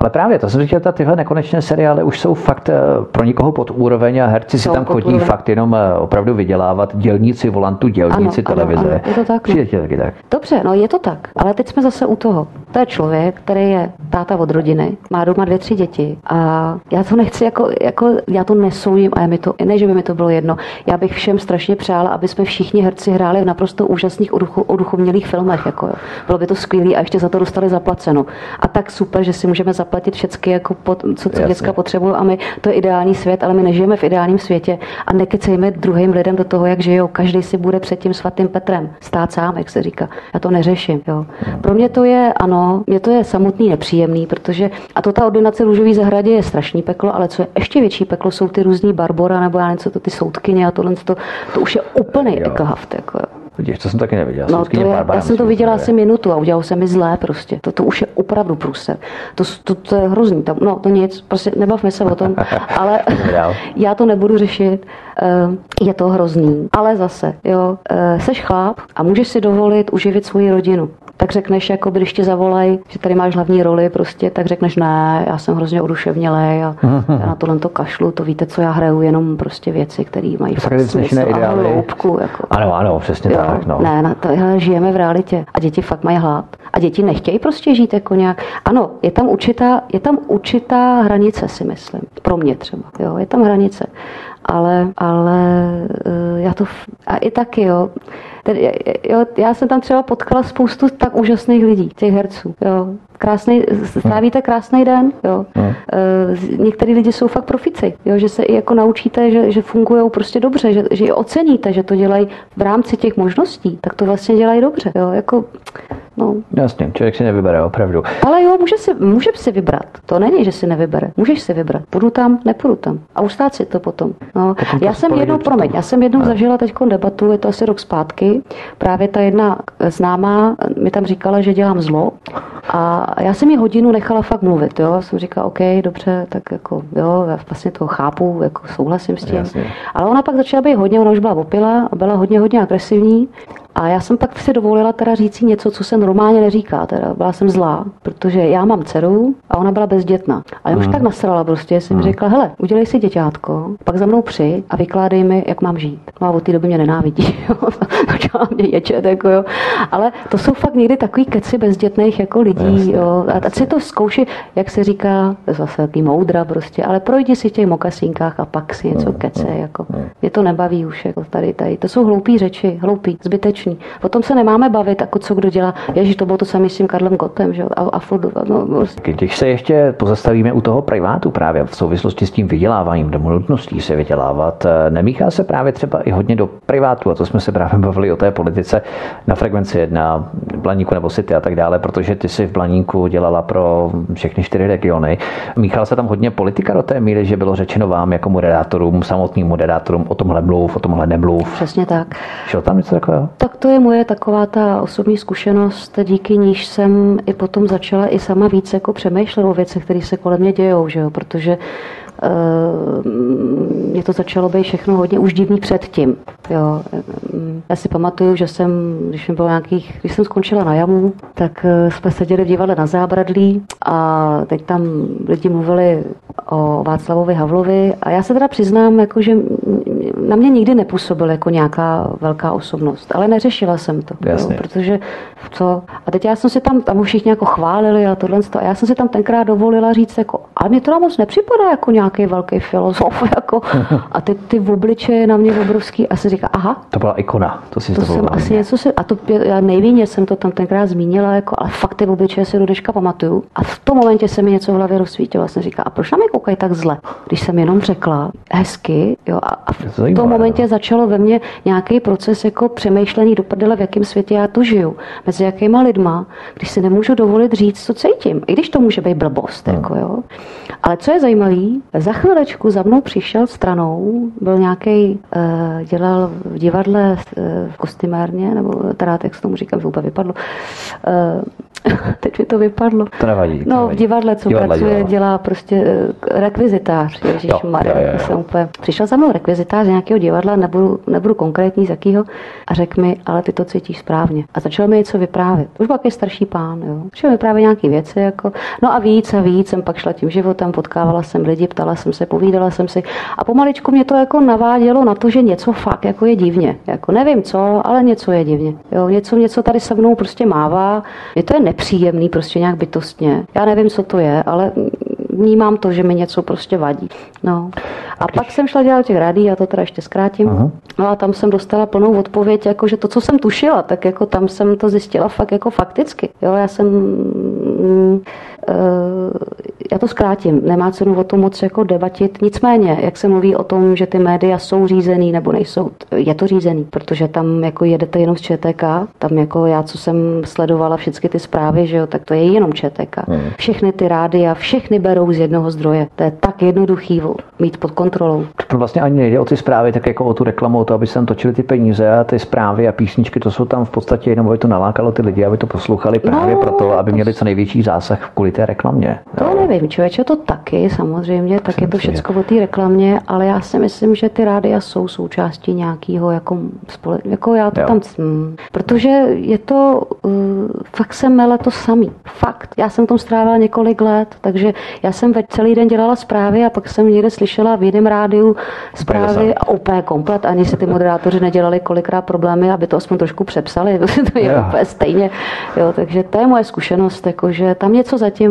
Ale právě to jsem říkal, tyhle nekonečné seriály už jsou fakt eh, pro někoho pod úroveň a herci jsou si tam chodí úroveň. fakt jenom eh, opravdu vydělávat dělníci volantu, dělníci ano, televize. Ano, ano, je to tak. No. taky tak. Dobře, no je to tak, ale teď jsme zase u toho. To je člověk, který je táta od rodiny, má doma dvě, tři děti a já to nechci jako, jako já to nesoudím a je mi to, ne, že by mi to bylo jedno. Já bych všem strašně přála, aby jsme všichni herci hráli v naprosto úžasných oduchomělých filmech. Jako jo. Bylo by to skvělé a ještě za to dostali zaplaceno. A tak super, že si můžeme zaplatit všechny, jako pod, co, co děcka potřebují a my, to je ideální svět, ale my nežijeme v ideálním světě a nekecejme druhým lidem do toho, jak žijou. Každý si bude před tím svatým Petrem stát sám, jak se říká. Já to neřeším. Jo. Pro mě to je, ano, mě to je samotný nepříjemný, protože a to ta ordinace růžový zahradě je strašný peklo, ale co je ještě větší peklo, jsou ty různý Barbora nebo já něco, to ty soudkyně a tohle, to, to už je úplný ekhaft. Jako. Vidíš, to jsem taky neviděl. No, to je, já jsem to viděla asi minutu a udělal se mi zlé prostě. To, to už je opravdu průser. To, to, to je hrozný. Tam, no, to nic, prostě nebavme se o tom. ale já to nebudu řešit. Eh, je to hrozný. Ale zase, jo, eh, seš chlap a můžeš si dovolit uživit svoji rodinu tak řekneš, jako když tě zavolají, že tady máš hlavní roli, prostě, tak řekneš, ne, já jsem hrozně oduševnělej a já na tohle to kašlu, to víte, co já hraju, jenom prostě věci, které mají smysl a hloubku. Jako. Ano, ano, přesně jo, tak. No. Ne, na to, hele, žijeme v realitě a děti fakt mají hlad. A děti nechtějí prostě žít jako nějak. Ano, je tam určitá, je tam určitá hranice, si myslím. Pro mě třeba. Jo, je tam hranice. Ale, ale eh, já to, a i taky, jo, Tedy, jo, já jsem tam třeba potkala spoustu tak úžasných lidí, těch herců. Jo. Krásný, stavíte krásný den. Jo. No. E, některý lidi jsou fakt profici, jo, že se i jako naučíte, že, že fungují prostě dobře, že, že je oceníte, že to dělají v rámci těch možností, tak to vlastně dělají dobře. Jo. Jako, no. Jasně, člověk si nevybere, opravdu. Ale jo, může si, může si vybrat. To není, že si nevybere. Můžeš si vybrat. Půjdu tam, nepůjdu tam. A ustát si to potom. No. Já jsem jednou, promiň, já jsem jednou zažila teď debatu, je to asi rok zpátky. Právě ta jedna známá mi tam říkala, že dělám zlo. A já jsem mi hodinu nechala fakt mluvit, jo. Jsem říkala, OK, dobře, tak jako, jo, já vlastně to chápu, jako souhlasím s tím. Jasně. Ale ona pak začala být hodně, ona už byla opila a byla hodně, hodně agresivní. A já jsem pak si dovolila teda říct něco, co se normálně neříká. Teda byla jsem zlá, protože já mám dceru a ona byla bezdětná. A já už mm. tak nasrala prostě, jsem mm. řekla, hele, udělej si děťátko, pak za mnou při a vykládej mi, jak mám žít. No a od té doby mě nenávidí. Začala mě ječet, jako jo. Ale to jsou fakt někdy takový keci bezdětných jako lidí. Jo. A si to zkouši, jak se říká, zase takový moudra prostě, ale projdi si v těch mokasínkách a pak si něco mm. kece. Jako. Mě to nebaví už, jako tady, tady. To jsou hloupé řeči, hloupý, zbytečný strašný. O tom se nemáme bavit, jako co kdo dělá. Ježíš, to bylo to samé s tím Karlem Gotem, že? A, a furt, no, prostě. Když se ještě pozastavíme u toho privátu právě v souvislosti s tím vyděláváním, nebo nutností se vydělávat, eh, nemíchá se právě třeba i hodně do privátu, a to jsme se právě bavili o té politice na frekvenci jedna, Blaníku nebo City a tak dále, protože ty si v Blaníku dělala pro všechny čtyři regiony. Míchal se tam hodně politika do té míry, že bylo řečeno vám jako moderátorům, samotným moderátorům o tomhle mluv, o tomhle nemluv. Přesně tak. Šlo tam něco takového? Tak to je moje taková ta osobní zkušenost, díky níž jsem i potom začala i sama víc jako přemýšlet o věcech, které se kolem mě dějou, že jo? protože mě to začalo být všechno hodně už divný předtím. Jo. Já si pamatuju, že jsem, když mi bylo nějakých, když jsem skončila na jamu, tak eh, jsme seděli v divadle na Zábradlí a teď tam lidi mluvili o Václavovi Havlovi a já se teda přiznám, jako, že na mě nikdy nepůsobil jako nějaká velká osobnost, ale neřešila jsem to, jo, protože co? A teď já jsem si tam, tam všichni jako chválili a tohle, a já jsem si tam tenkrát dovolila říct, jako, ale mě to moc nepřipadá jako nějak nějaký velký filozof. Jako, a ty, ty obličeje na mě obrovský a se říká, aha. To byla ikona, to si to jsem asi něco si, a to já nejvíně jsem to tam tenkrát zmínila, jako, ale fakt ty obličeje si do dneška pamatuju. A v tom momentě se mi něco v hlavě rozsvítilo. A jsem říká, a proč na mě koukají tak zle? Když jsem jenom řekla hezky, jo, a, a v Zajímavé, tom momentě no. začalo ve mně nějaký proces jako přemýšlení do v jakém světě já tu žiju, mezi jakýma lidma, když si nemůžu dovolit říct, co cítím. I když to může být blbost, hmm. jako, jo. Ale co je zajímavé, za chvilečku za mnou přišel stranou, byl nějaký, uh, dělal v divadle uh, v kostymárně, nebo teda jak se tomu říkám, že úplně vypadlo. Teď mi to vypadlo. To nevadí. To no, nevadí. v divadle, co divadle, pracuje, divadle. dělá prostě uh, rekvizitář. Ježíš jsem úplně... Přišel za mnou rekvizitář z nějakého divadla, nebudu, nebudu konkrétní z jakého, a řekl mi, ale ty to cítíš správně. A začal mi něco vyprávět. Už byl takový starší pán, jo. Začal mi vyprávět nějaké věci, jako, no a víc a víc jsem pak šla tím životem, potkávala jsem lidi, ptala jsem se, povídala jsem si a pomaličku mě to jako navádělo na to, že něco fakt jako je divně. Jako nevím co, ale něco je divně. Jo, něco, něco tady se mnou prostě mává. Mě to je nepříjemný prostě nějak bytostně. Já nevím, co to je, ale vnímám to, že mi něco prostě vadí. No. A Když... pak jsem šla dělat těch rádí, já to teda ještě zkrátím. Uh-huh. No a tam jsem dostala plnou odpověď, jako že to, co jsem tušila, tak jako tam jsem to zjistila fakt jako fakticky. Jo, já jsem mm, já to zkrátím, nemá cenu o tom moc jako debatit. Nicméně, jak se mluví o tom, že ty média jsou řízený nebo nejsou, je to řízený, protože tam jako jedete jenom z ČTK, tam jako já, co jsem sledovala všechny ty zprávy, že jo, tak to je jenom ČTK. Hmm. Všechny ty rády a všechny berou z jednoho zdroje. To je tak jednoduchý mít pod kontrolou. To vlastně ani nejde o ty zprávy, tak jako o tu reklamu, o to, aby se tam točili ty peníze a ty zprávy a písničky, to jsou tam v podstatě jenom, aby to nalákalo ty lidi, aby to poslouchali právě no, proto, aby měli co největší zásah kvůli té reklamě. To jo. nevím, člověče, to taky samozřejmě, tak je to všechno o té reklamě, ale já si myslím, že ty rádia jsou součástí nějakého jako, spole, jako já to jo. tam, hm, protože je to, uh, fakt se mele to samý, fakt. Já jsem tom strávila několik let, takže já jsem ve celý den dělala zprávy a pak jsem někde slyšela v jiném rádiu zprávy a úplně komplet, ani se ty moderátoři nedělali kolikrát problémy, aby to aspoň trošku přepsali, to je jo. úplně stejně, jo, takže to je moje zkušenost, jako, že tam něco zatím,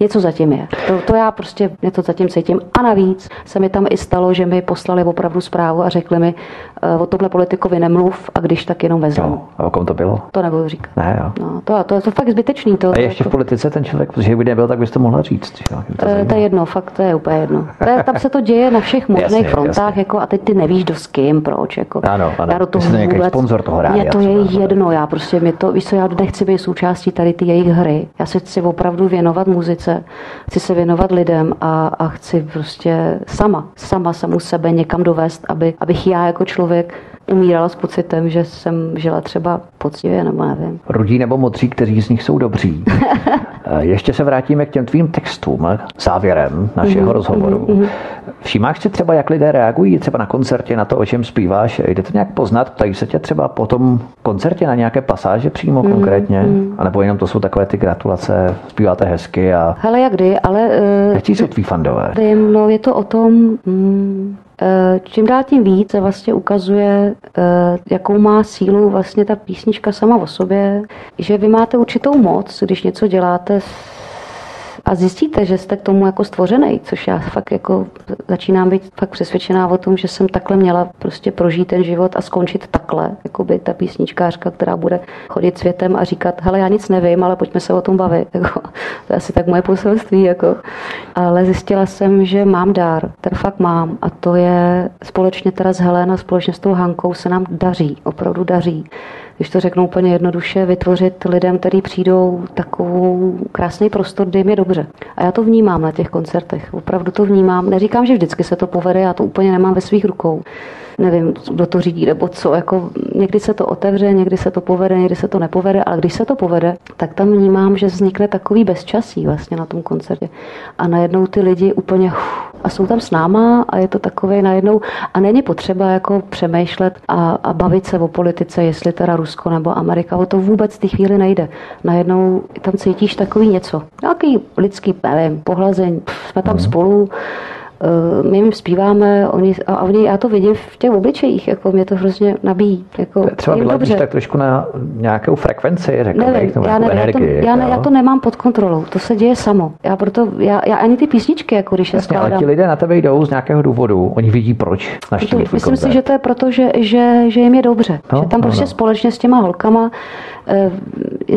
něco zatím je. To, to já prostě něco zatím cítím. A navíc se mi tam i stalo, že mi poslali opravdu zprávu a řekli mi, eh, o tomhle politikovi nemluv a když tak jenom vezmu. No, a o kom to bylo? To nebudu říkat. Ne, jo. No, to, to, to, fakt zbytečný. To, a ještě to, v politice ten člověk, protože by nebyl, tak bys to mohla říct. Jo, to, to, to je jedno, fakt to je úplně jedno. To je, tam se to děje na všech možných jasně, frontách jasně. Jako, a teď ty nevíš do s kým, proč. Jako. Ano, ano. Já do toho vůbec, sponzor toho rádia, Mě to je jedno, já prostě, mě to, víš co, já nechci být součástí tady ty jejich hry. Já se chci opravdu věnovat muzice, chci se věnovat lidem a, a chci prostě sama, sama samu sebe někam dovést, aby, abych já jako člověk umírala s pocitem, že jsem žila třeba poctivě, nebo nevím. Rudí nebo modří, kteří z nich jsou dobří. Eh, ještě se vrátíme k těm tvým textům závěrem našeho mm-hmm, rozhovoru. Mm-hmm. Všímáš si třeba, jak lidé reagují třeba na koncertě na to, o čem zpíváš? Jde to nějak poznat? Ptají se tě třeba po tom koncertě na nějaké pasáže přímo mm-hmm, konkrétně? Mm-hmm. A nebo jenom to jsou takové ty gratulace, zpíváte hezky a... Hele, jak kdy, ale... Uh, Jaký jsou tví fandové? No, je to o tom, mm, Eh, čím dál tím víc se vlastně ukazuje, eh, jakou má sílu vlastně ta písnička sama o sobě, že vy máte určitou moc, když něco děláte a zjistíte, že jste k tomu jako stvořený, což já fakt jako začínám být fakt přesvědčená o tom, že jsem takhle měla prostě prožít ten život a skončit takhle, jako by ta písničkářka, která bude chodit světem a říkat, hele, já nic nevím, ale pojďme se o tom bavit. Jako, to je asi tak moje poselství. Jako. Ale zjistila jsem, že mám dár, ten fakt mám a to je společně teda s Helenou, společně s tou Hankou se nám daří, opravdu daří když to řeknu úplně jednoduše, vytvořit lidem, kteří přijdou takovou krásný prostor, kde jim je dobře. A já to vnímám na těch koncertech, opravdu to vnímám. Neříkám, že vždycky se to povede, já to úplně nemám ve svých rukou nevím, kdo to řídí nebo co. Jako někdy se to otevře, někdy se to povede, někdy se to nepovede, ale když se to povede, tak tam vnímám, že vznikne takový bezčasí vlastně na tom koncertě. A najednou ty lidi úplně a jsou tam s náma a je to takové najednou a není potřeba jako přemýšlet a, a bavit se o politice, jestli teda Rusko nebo Amerika, o to vůbec v té chvíli nejde. Najednou tam cítíš takový něco, nějaký lidský, nevím, pohlazeň, jsme tam mm. spolu, my jim zpíváme oni, a oni, já to vidím v těch obličejích, jako mě to hrozně nabíjí. Jako, Třeba vyladíš tak trošku na nějakou frekvenci, řekl nevím, bych, já, ne, energii, já, to, já, ne, já to nemám pod kontrolou, to se děje samo. Já proto, já, já ani ty písničky, jako když Jasně, je skládám. ale ti lidé na tebe jdou z nějakého důvodu, oni vidí proč naštívit Myslím koncert. si, že to je proto, že, že, že jim je dobře. No, že tam no, prostě no. společně s těma holkama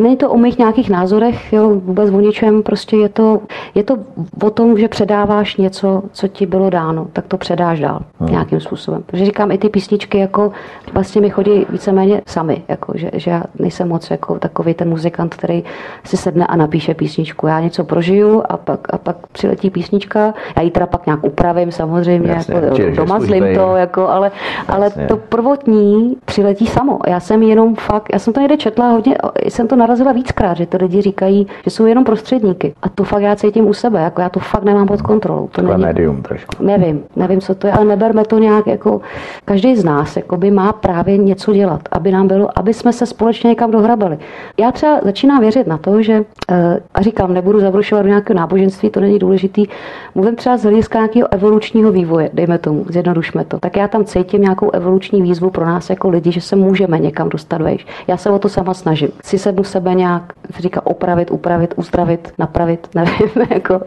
není to o mých nějakých názorech, jo, vůbec o ničem, prostě je to, je to o tom, že předáváš něco, co ti bylo dáno, tak to předáš dál hmm. nějakým způsobem. Protože říkám, i ty písničky jako vlastně mi chodí víceméně sami, jako, že, že já nejsem moc jako takový ten muzikant, který si sedne a napíše písničku. Já něco prožiju a pak, a pak přiletí písnička, já ji teda pak nějak upravím samozřejmě, Jasně, jako, zlím to, jako, ale, ale to prvotní přiletí samo. Já jsem jenom fakt, já jsem to někde četla hodně, jsem to narazila víckrát, že to lidi říkají, že jsou jenom prostředníky. A to fakt já cítím u sebe, jako já to fakt nemám pod kontrolou. To není, médium trošku. Nevím, nevím, co to je, ale neberme to nějak jako, každý z nás jako by má právě něco dělat, aby nám bylo, aby jsme se společně někam dohrabali. Já třeba začínám věřit na to, že, eh, a říkám, nebudu zabrušovat do nějakého náboženství, to není důležitý, mluvím třeba z hlediska nějakého evolučního vývoje, dejme tomu, zjednodušme to. Tak já tam cítím nějakou evoluční výzvu pro nás jako lidi, že se můžeme někam dostat vejš. Já se o to sama snažím snažím. Si sednu sebe nějak, se říká opravit, upravit, uzdravit, napravit, nevím, jako.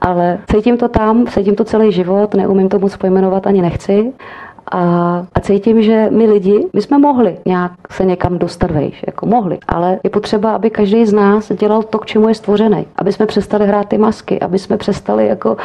ale cítím to tam, cítím to celý život, neumím to moc pojmenovat ani nechci a, a cítím, že my lidi, my jsme mohli nějak se někam dostat vejš, jako mohli, ale je potřeba, aby každý z nás dělal to, k čemu je stvořený, aby jsme přestali hrát ty masky, aby jsme přestali jako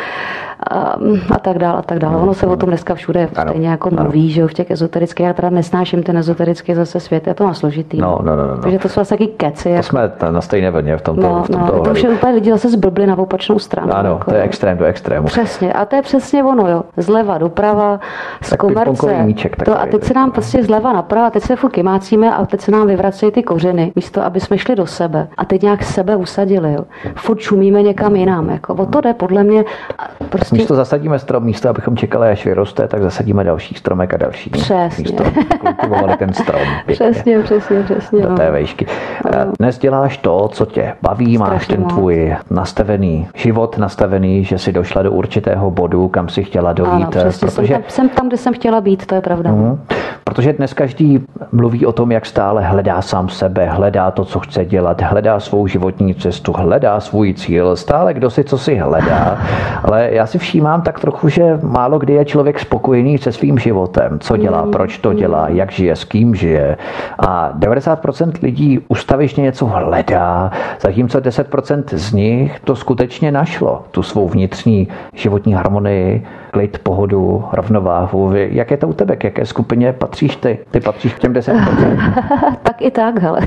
a, a tak dále a tak dále. Ono se o tom dneska všude ano, stejně jako ano. mluví, že v těch ezoterických, já teda nesnáším ten ezoterický zase svět, je to má složitý. No, no, no, no. Takže to jsou asi taky keci. To jako... jsme na stejné vlně v tomto, no, v tomto no, to už je úplně lidi zase zblbli na opačnou stranu. Ano, jako, to je extrém do extrému. Přesně, a to je přesně ono, jo. Zleva doprava, z komerce. Míček, to, a teď se nám prostě zleva naprava, teď se furt kymácíme a teď se nám vyvracejí ty kořeny, místo aby jsme šli do sebe a teď nějak sebe usadili. Jo. Furt čumíme někam jinam. Jako. O to jde podle mě. Prostě... Místo zasadíme strom, místo abychom čekali, až vyroste, tak zasadíme další stromek a další. Přesně. Místo kultivovali ten strom. Pěkně. Přesně, přesně, přesně. Do té vejšky. No. Dnes děláš to, co tě baví, Strašně máš ten tvůj nastavený život, nastavený, že si došla do určitého bodu, kam si chtěla dojít. Ano, přesně, protože... jsem, tam, jsem tam, kde jsem chtěla být, to je pravda. Mm. Protože dnes každý mluví o tom, jak stále hledá sám sebe, hledá to, co chce dělat, hledá svou životní cestu, hledá svůj cíl, stále kdo si co si hledá. Ale já si všímám tak trochu, že málo kdy je člověk spokojený se svým životem, co dělá, mm. proč to dělá, jak žije, s kým žije. A 90% lidí ustavičně něco hledá, zatímco 10% z nich to skutečně našlo, tu svou vnitřní životní harmonii, klid, pohodu, rovnováhu. Jak je to u tebe? K jaké skupině patříš ty? Ty patříš k těm 10%? tak i tak, hele.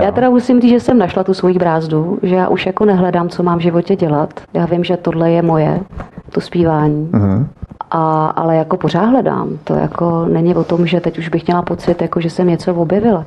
já teda musím říct, že jsem našla tu svoji brázdu, že já už jako nehledám, co mám v životě dělat. Já vím, že tohle je moje, to zpívání. Uh-huh. A, ale jako pořád hledám. To jako není o tom, že teď už bych měla pocit, jako že jsem něco objevila.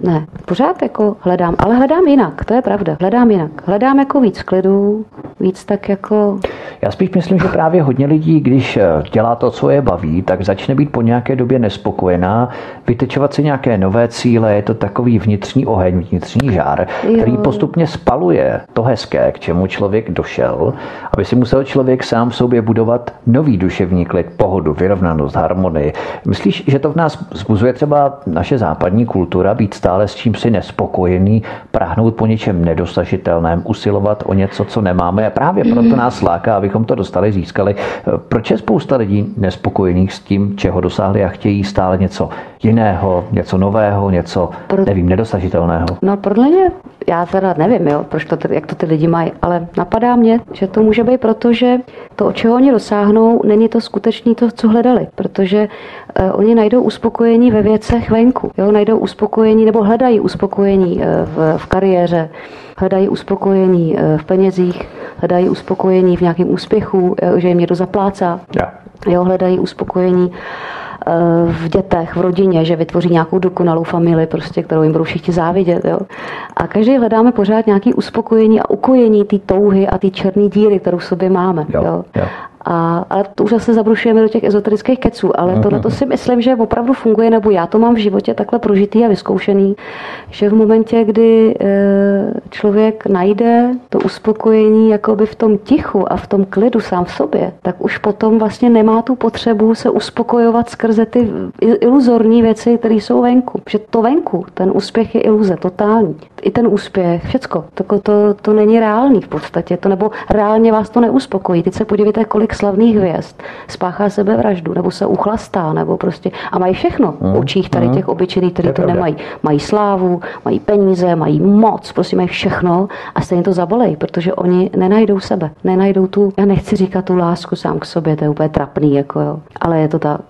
Ne, pořád jako hledám, ale hledám jinak, to je pravda. Hledám jinak. Hledám jako víc klidu, víc tak jako... Já spíš myslím, že právě hodně lidí, když eh, dělá to, co je baví, tak začne být po nějaké době nespokojená, vytečovat si nějaké nové cíle, je to takový vnitřní oheň, vnitřní žár, jo. který postupně spaluje to hezké, k čemu člověk došel, aby si musel člověk sám v sobě budovat nový duševní klid, pohodu, vyrovnanost, harmonii. Myslíš, že to v nás zbuzuje třeba naše západní kultura, být stále s čím si nespokojený, práhnout po něčem nedosažitelném, usilovat o něco, co nemáme a právě proto nás láká, abychom to dostali, získali. Proč je spousta lidí nespokojených s tím, čeho dosáhli a chtějí stále něco jiného, něco nového, něco, Pro... nevím, nedosažitelného? No podle mě, já teda nevím, jo, proč to, jak to ty lidi mají, ale napadá mě, že to může být proto, že to, o čeho oni dosáhnou, není to skutečný to, co hledali, protože uh, oni najdou uspokojení ve věcech venku, jo, najdou uspokojení nebo hledají uspokojení uh, v, v kariéře, hledají uspokojení uh, v penězích, hledají uspokojení v nějakém úspěchu, že jim někdo zaplácá, yeah. jo, hledají uspokojení v dětech, v rodině, že vytvoří nějakou dokonalou familii, prostě, kterou jim budou všichni závidět. Jo. A každý hledáme pořád nějaké uspokojení a ukojení té touhy a té černé díry, kterou v sobě máme. Jo, jo. Jo. A, ale to už zase zabrušujeme do těch ezoterických keců, ale tohle to si myslím, že opravdu funguje, nebo já to mám v životě takhle prožitý a vyzkoušený, že v momentě, kdy e, člověk najde to uspokojení jakoby v tom tichu a v tom klidu sám v sobě, tak už potom vlastně nemá tu potřebu se uspokojovat skrze ty iluzorní věci, které jsou venku. Že to venku, ten úspěch je iluze, totální. I ten úspěch, všecko, to, to, to není reálný v podstatě, to nebo reálně vás to neuspokojí. Teď se podívejte, kolik slavných hvězd spáchá sebevraždu, nebo se uchlastá, nebo prostě a mají všechno v očích tady těch obyčejných, kteří to nemají. Mají slávu, mají peníze, mají moc, prostě mají všechno a stejně to zabolej, protože oni nenajdou sebe, nenajdou tu, já nechci říkat tu lásku sám k sobě, to je úplně trapný, jako jo, ale je to tak.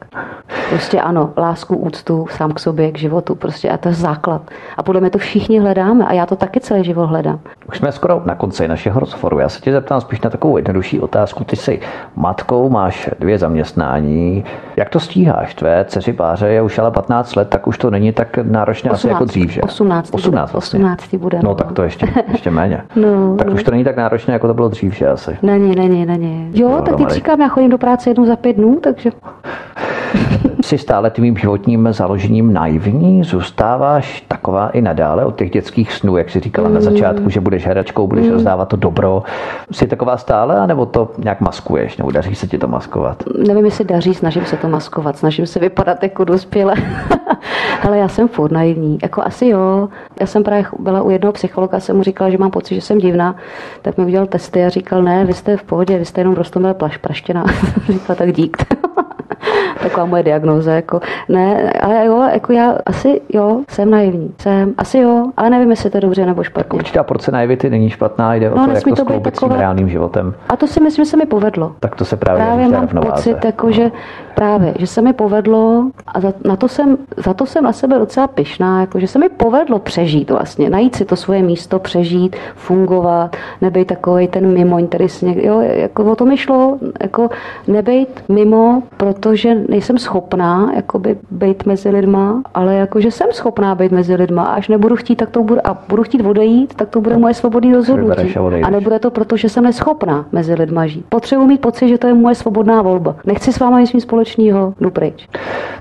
Prostě ano, lásku, úctu sám k sobě, k životu, prostě a to je základ. A podle mě to všichni hledáme a já to taky celý život hledám. Už jsme skoro na konci našeho rozhovoru. Já se tě zeptám spíš na takovou jednodušší otázku. Ty jsi matkou, máš dvě zaměstnání. Jak to stíháš? Tvé dceři páře je už ale 15 let, tak už to není tak náročné 18, asi jako dřív, že? 18. 18, bude, vlastně. 18 bude. No, no tak to ještě, ještě méně. no, tak no. už to není tak náročné, jako to bylo dřív, že asi? Není, není, není. Jo, no, tak teď říkám, já chodím do práce jednou za pět dnů, takže... si stále tvým životním založením naivní? Zůstáváš taková i nadále od těch dětských snů, jak jsi říkala mm. na začátku, že budeš herečkou, budeš mm. rozdávat to dobro. Jsi taková stále, anebo to nějak maskuješ, nebo daří se ti to maskovat? Nevím, jestli daří, snažím se to maskovat, snažím se vypadat jako dospělé. Ale já jsem furt naivní. Jako asi jo. Já jsem právě byla u jednoho psychologa, jsem mu říkala, že mám pocit, že jsem divná. Tak mi udělal testy a říkal, ne, vy jste v pohodě, vy jste jenom rostomilé plaš, praštěná. říkala, tak dík. Taková moje diagnóza, jako ne, ale jo, jako já asi jo, jsem naivní, jsem, asi jo, ale nevím, jestli to je dobře nebo špatně. Tak určitá porce naivity není špatná, jde no, o to, jako to být takové... reálným životem. A to si myslím, že se mi povedlo. Tak to se právě Právě mám pocit, jako, že právě, že se mi povedlo a za, na to jsem, za to jsem na sebe docela pyšná, jako, že se mi povedlo přežít vlastně, najít si to svoje místo, přežít, fungovat, nebejt takový ten mimoň, který si někdy, jo, jako o to mi šlo, jako nebejt mimo, protože nejsem schopná jakoby být mezi lidma, ale jakože jsem schopná být mezi lidma a až nebudu chtít, tak to budu, a budu chtít odejít, tak to bude moje svobodné rozhodnutí. A nebude to proto, že jsem neschopná mezi lidma žít. Potřebuji mít pocit, že to je moje svobodná volba. Nechci s váma nic společného, jdu pryč.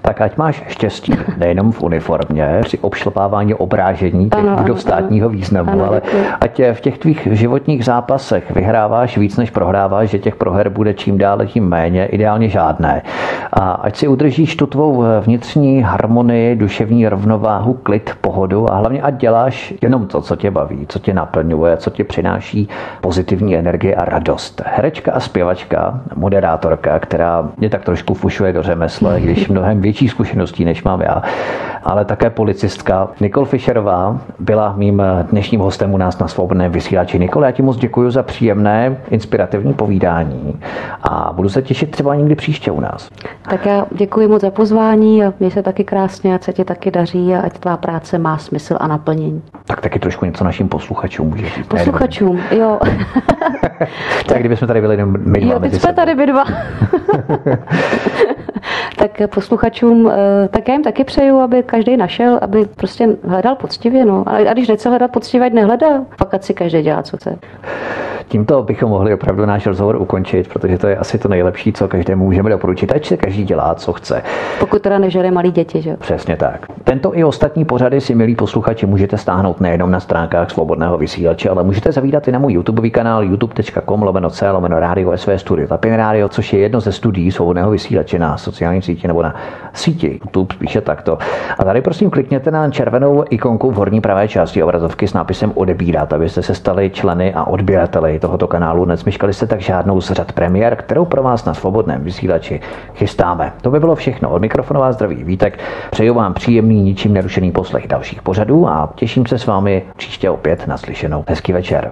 Tak ať máš štěstí, nejenom v uniformě, při obšlapávání obrážení těch ano, budov státního ano, významu, ano, ale děkuji. ať v těch tvých životních zápasech vyhráváš víc, než prohráváš, že těch proher bude čím dále tím méně, ideálně žádné. A ať si udržíš tu tvou vnitřní harmonii, duševní rovnováhu, klid, pohodu a hlavně ať děláš jenom to, co tě baví, co tě naplňuje, co tě přináší pozitivní energii a radost. Herečka a zpěvačka, moderátorka, která mě tak trošku fušuje do řemesle, když mnohem větší zkušeností, než mám já, ale také policistka Nikol Fischerová byla mým dnešním hostem u nás na svobodném vysílači. Nikol, já ti moc děkuji za příjemné, inspirativní povídání a budu se těšit třeba někdy příště u nás. Tak já děkuji moc za pozvání a měj se taky krásně, ať se ti taky daří a ať tvá práce má smysl a naplnění. Tak taky trošku něco našim posluchačům můžeš říct. Posluchačům, jo. tak kdybychom tady byli jenom my dva. Jo, teď jsme tady my dva. tak posluchačům, eh, tak já jim taky přeju, aby každý našel, aby prostě hledal poctivě. No. A když nechce hledat poctivě, ať nehledá. Pak si každý dělá, co chce. Tímto bychom mohli opravdu náš rozhovor ukončit, protože to je asi to nejlepší, co každému můžeme doporučit. Ať si každý dělá, co chce. Pokud teda nežere malí děti, že? Přesně tak. Tento i ostatní pořady si, milí posluchači, můžete stáhnout nejenom na stránkách svobodného vysílače, ale můžete zavídat i na můj YouTube kanál youtube.com lomeno c lomeno radio sv studio Tapin Radio, což je jedno ze studií svobodného vysílače na sociálním síti nebo na síti YouTube, spíše takto. A tady prosím klikněte na červenou ikonku v horní pravé části obrazovky s nápisem odebírat, abyste se stali členy a odběrateli tohoto kanálu. Nezmeškali jste tak žádnou z řad premiér, kterou pro vás na svobodném vysílači chystáme. To by bylo všechno. Od mikrofonu vás zdraví Vítek. Přeju vám příjemný, ničím nerušený poslech dalších pořadů a těším se s vámi příště opět na slyšenou. Hezký večer.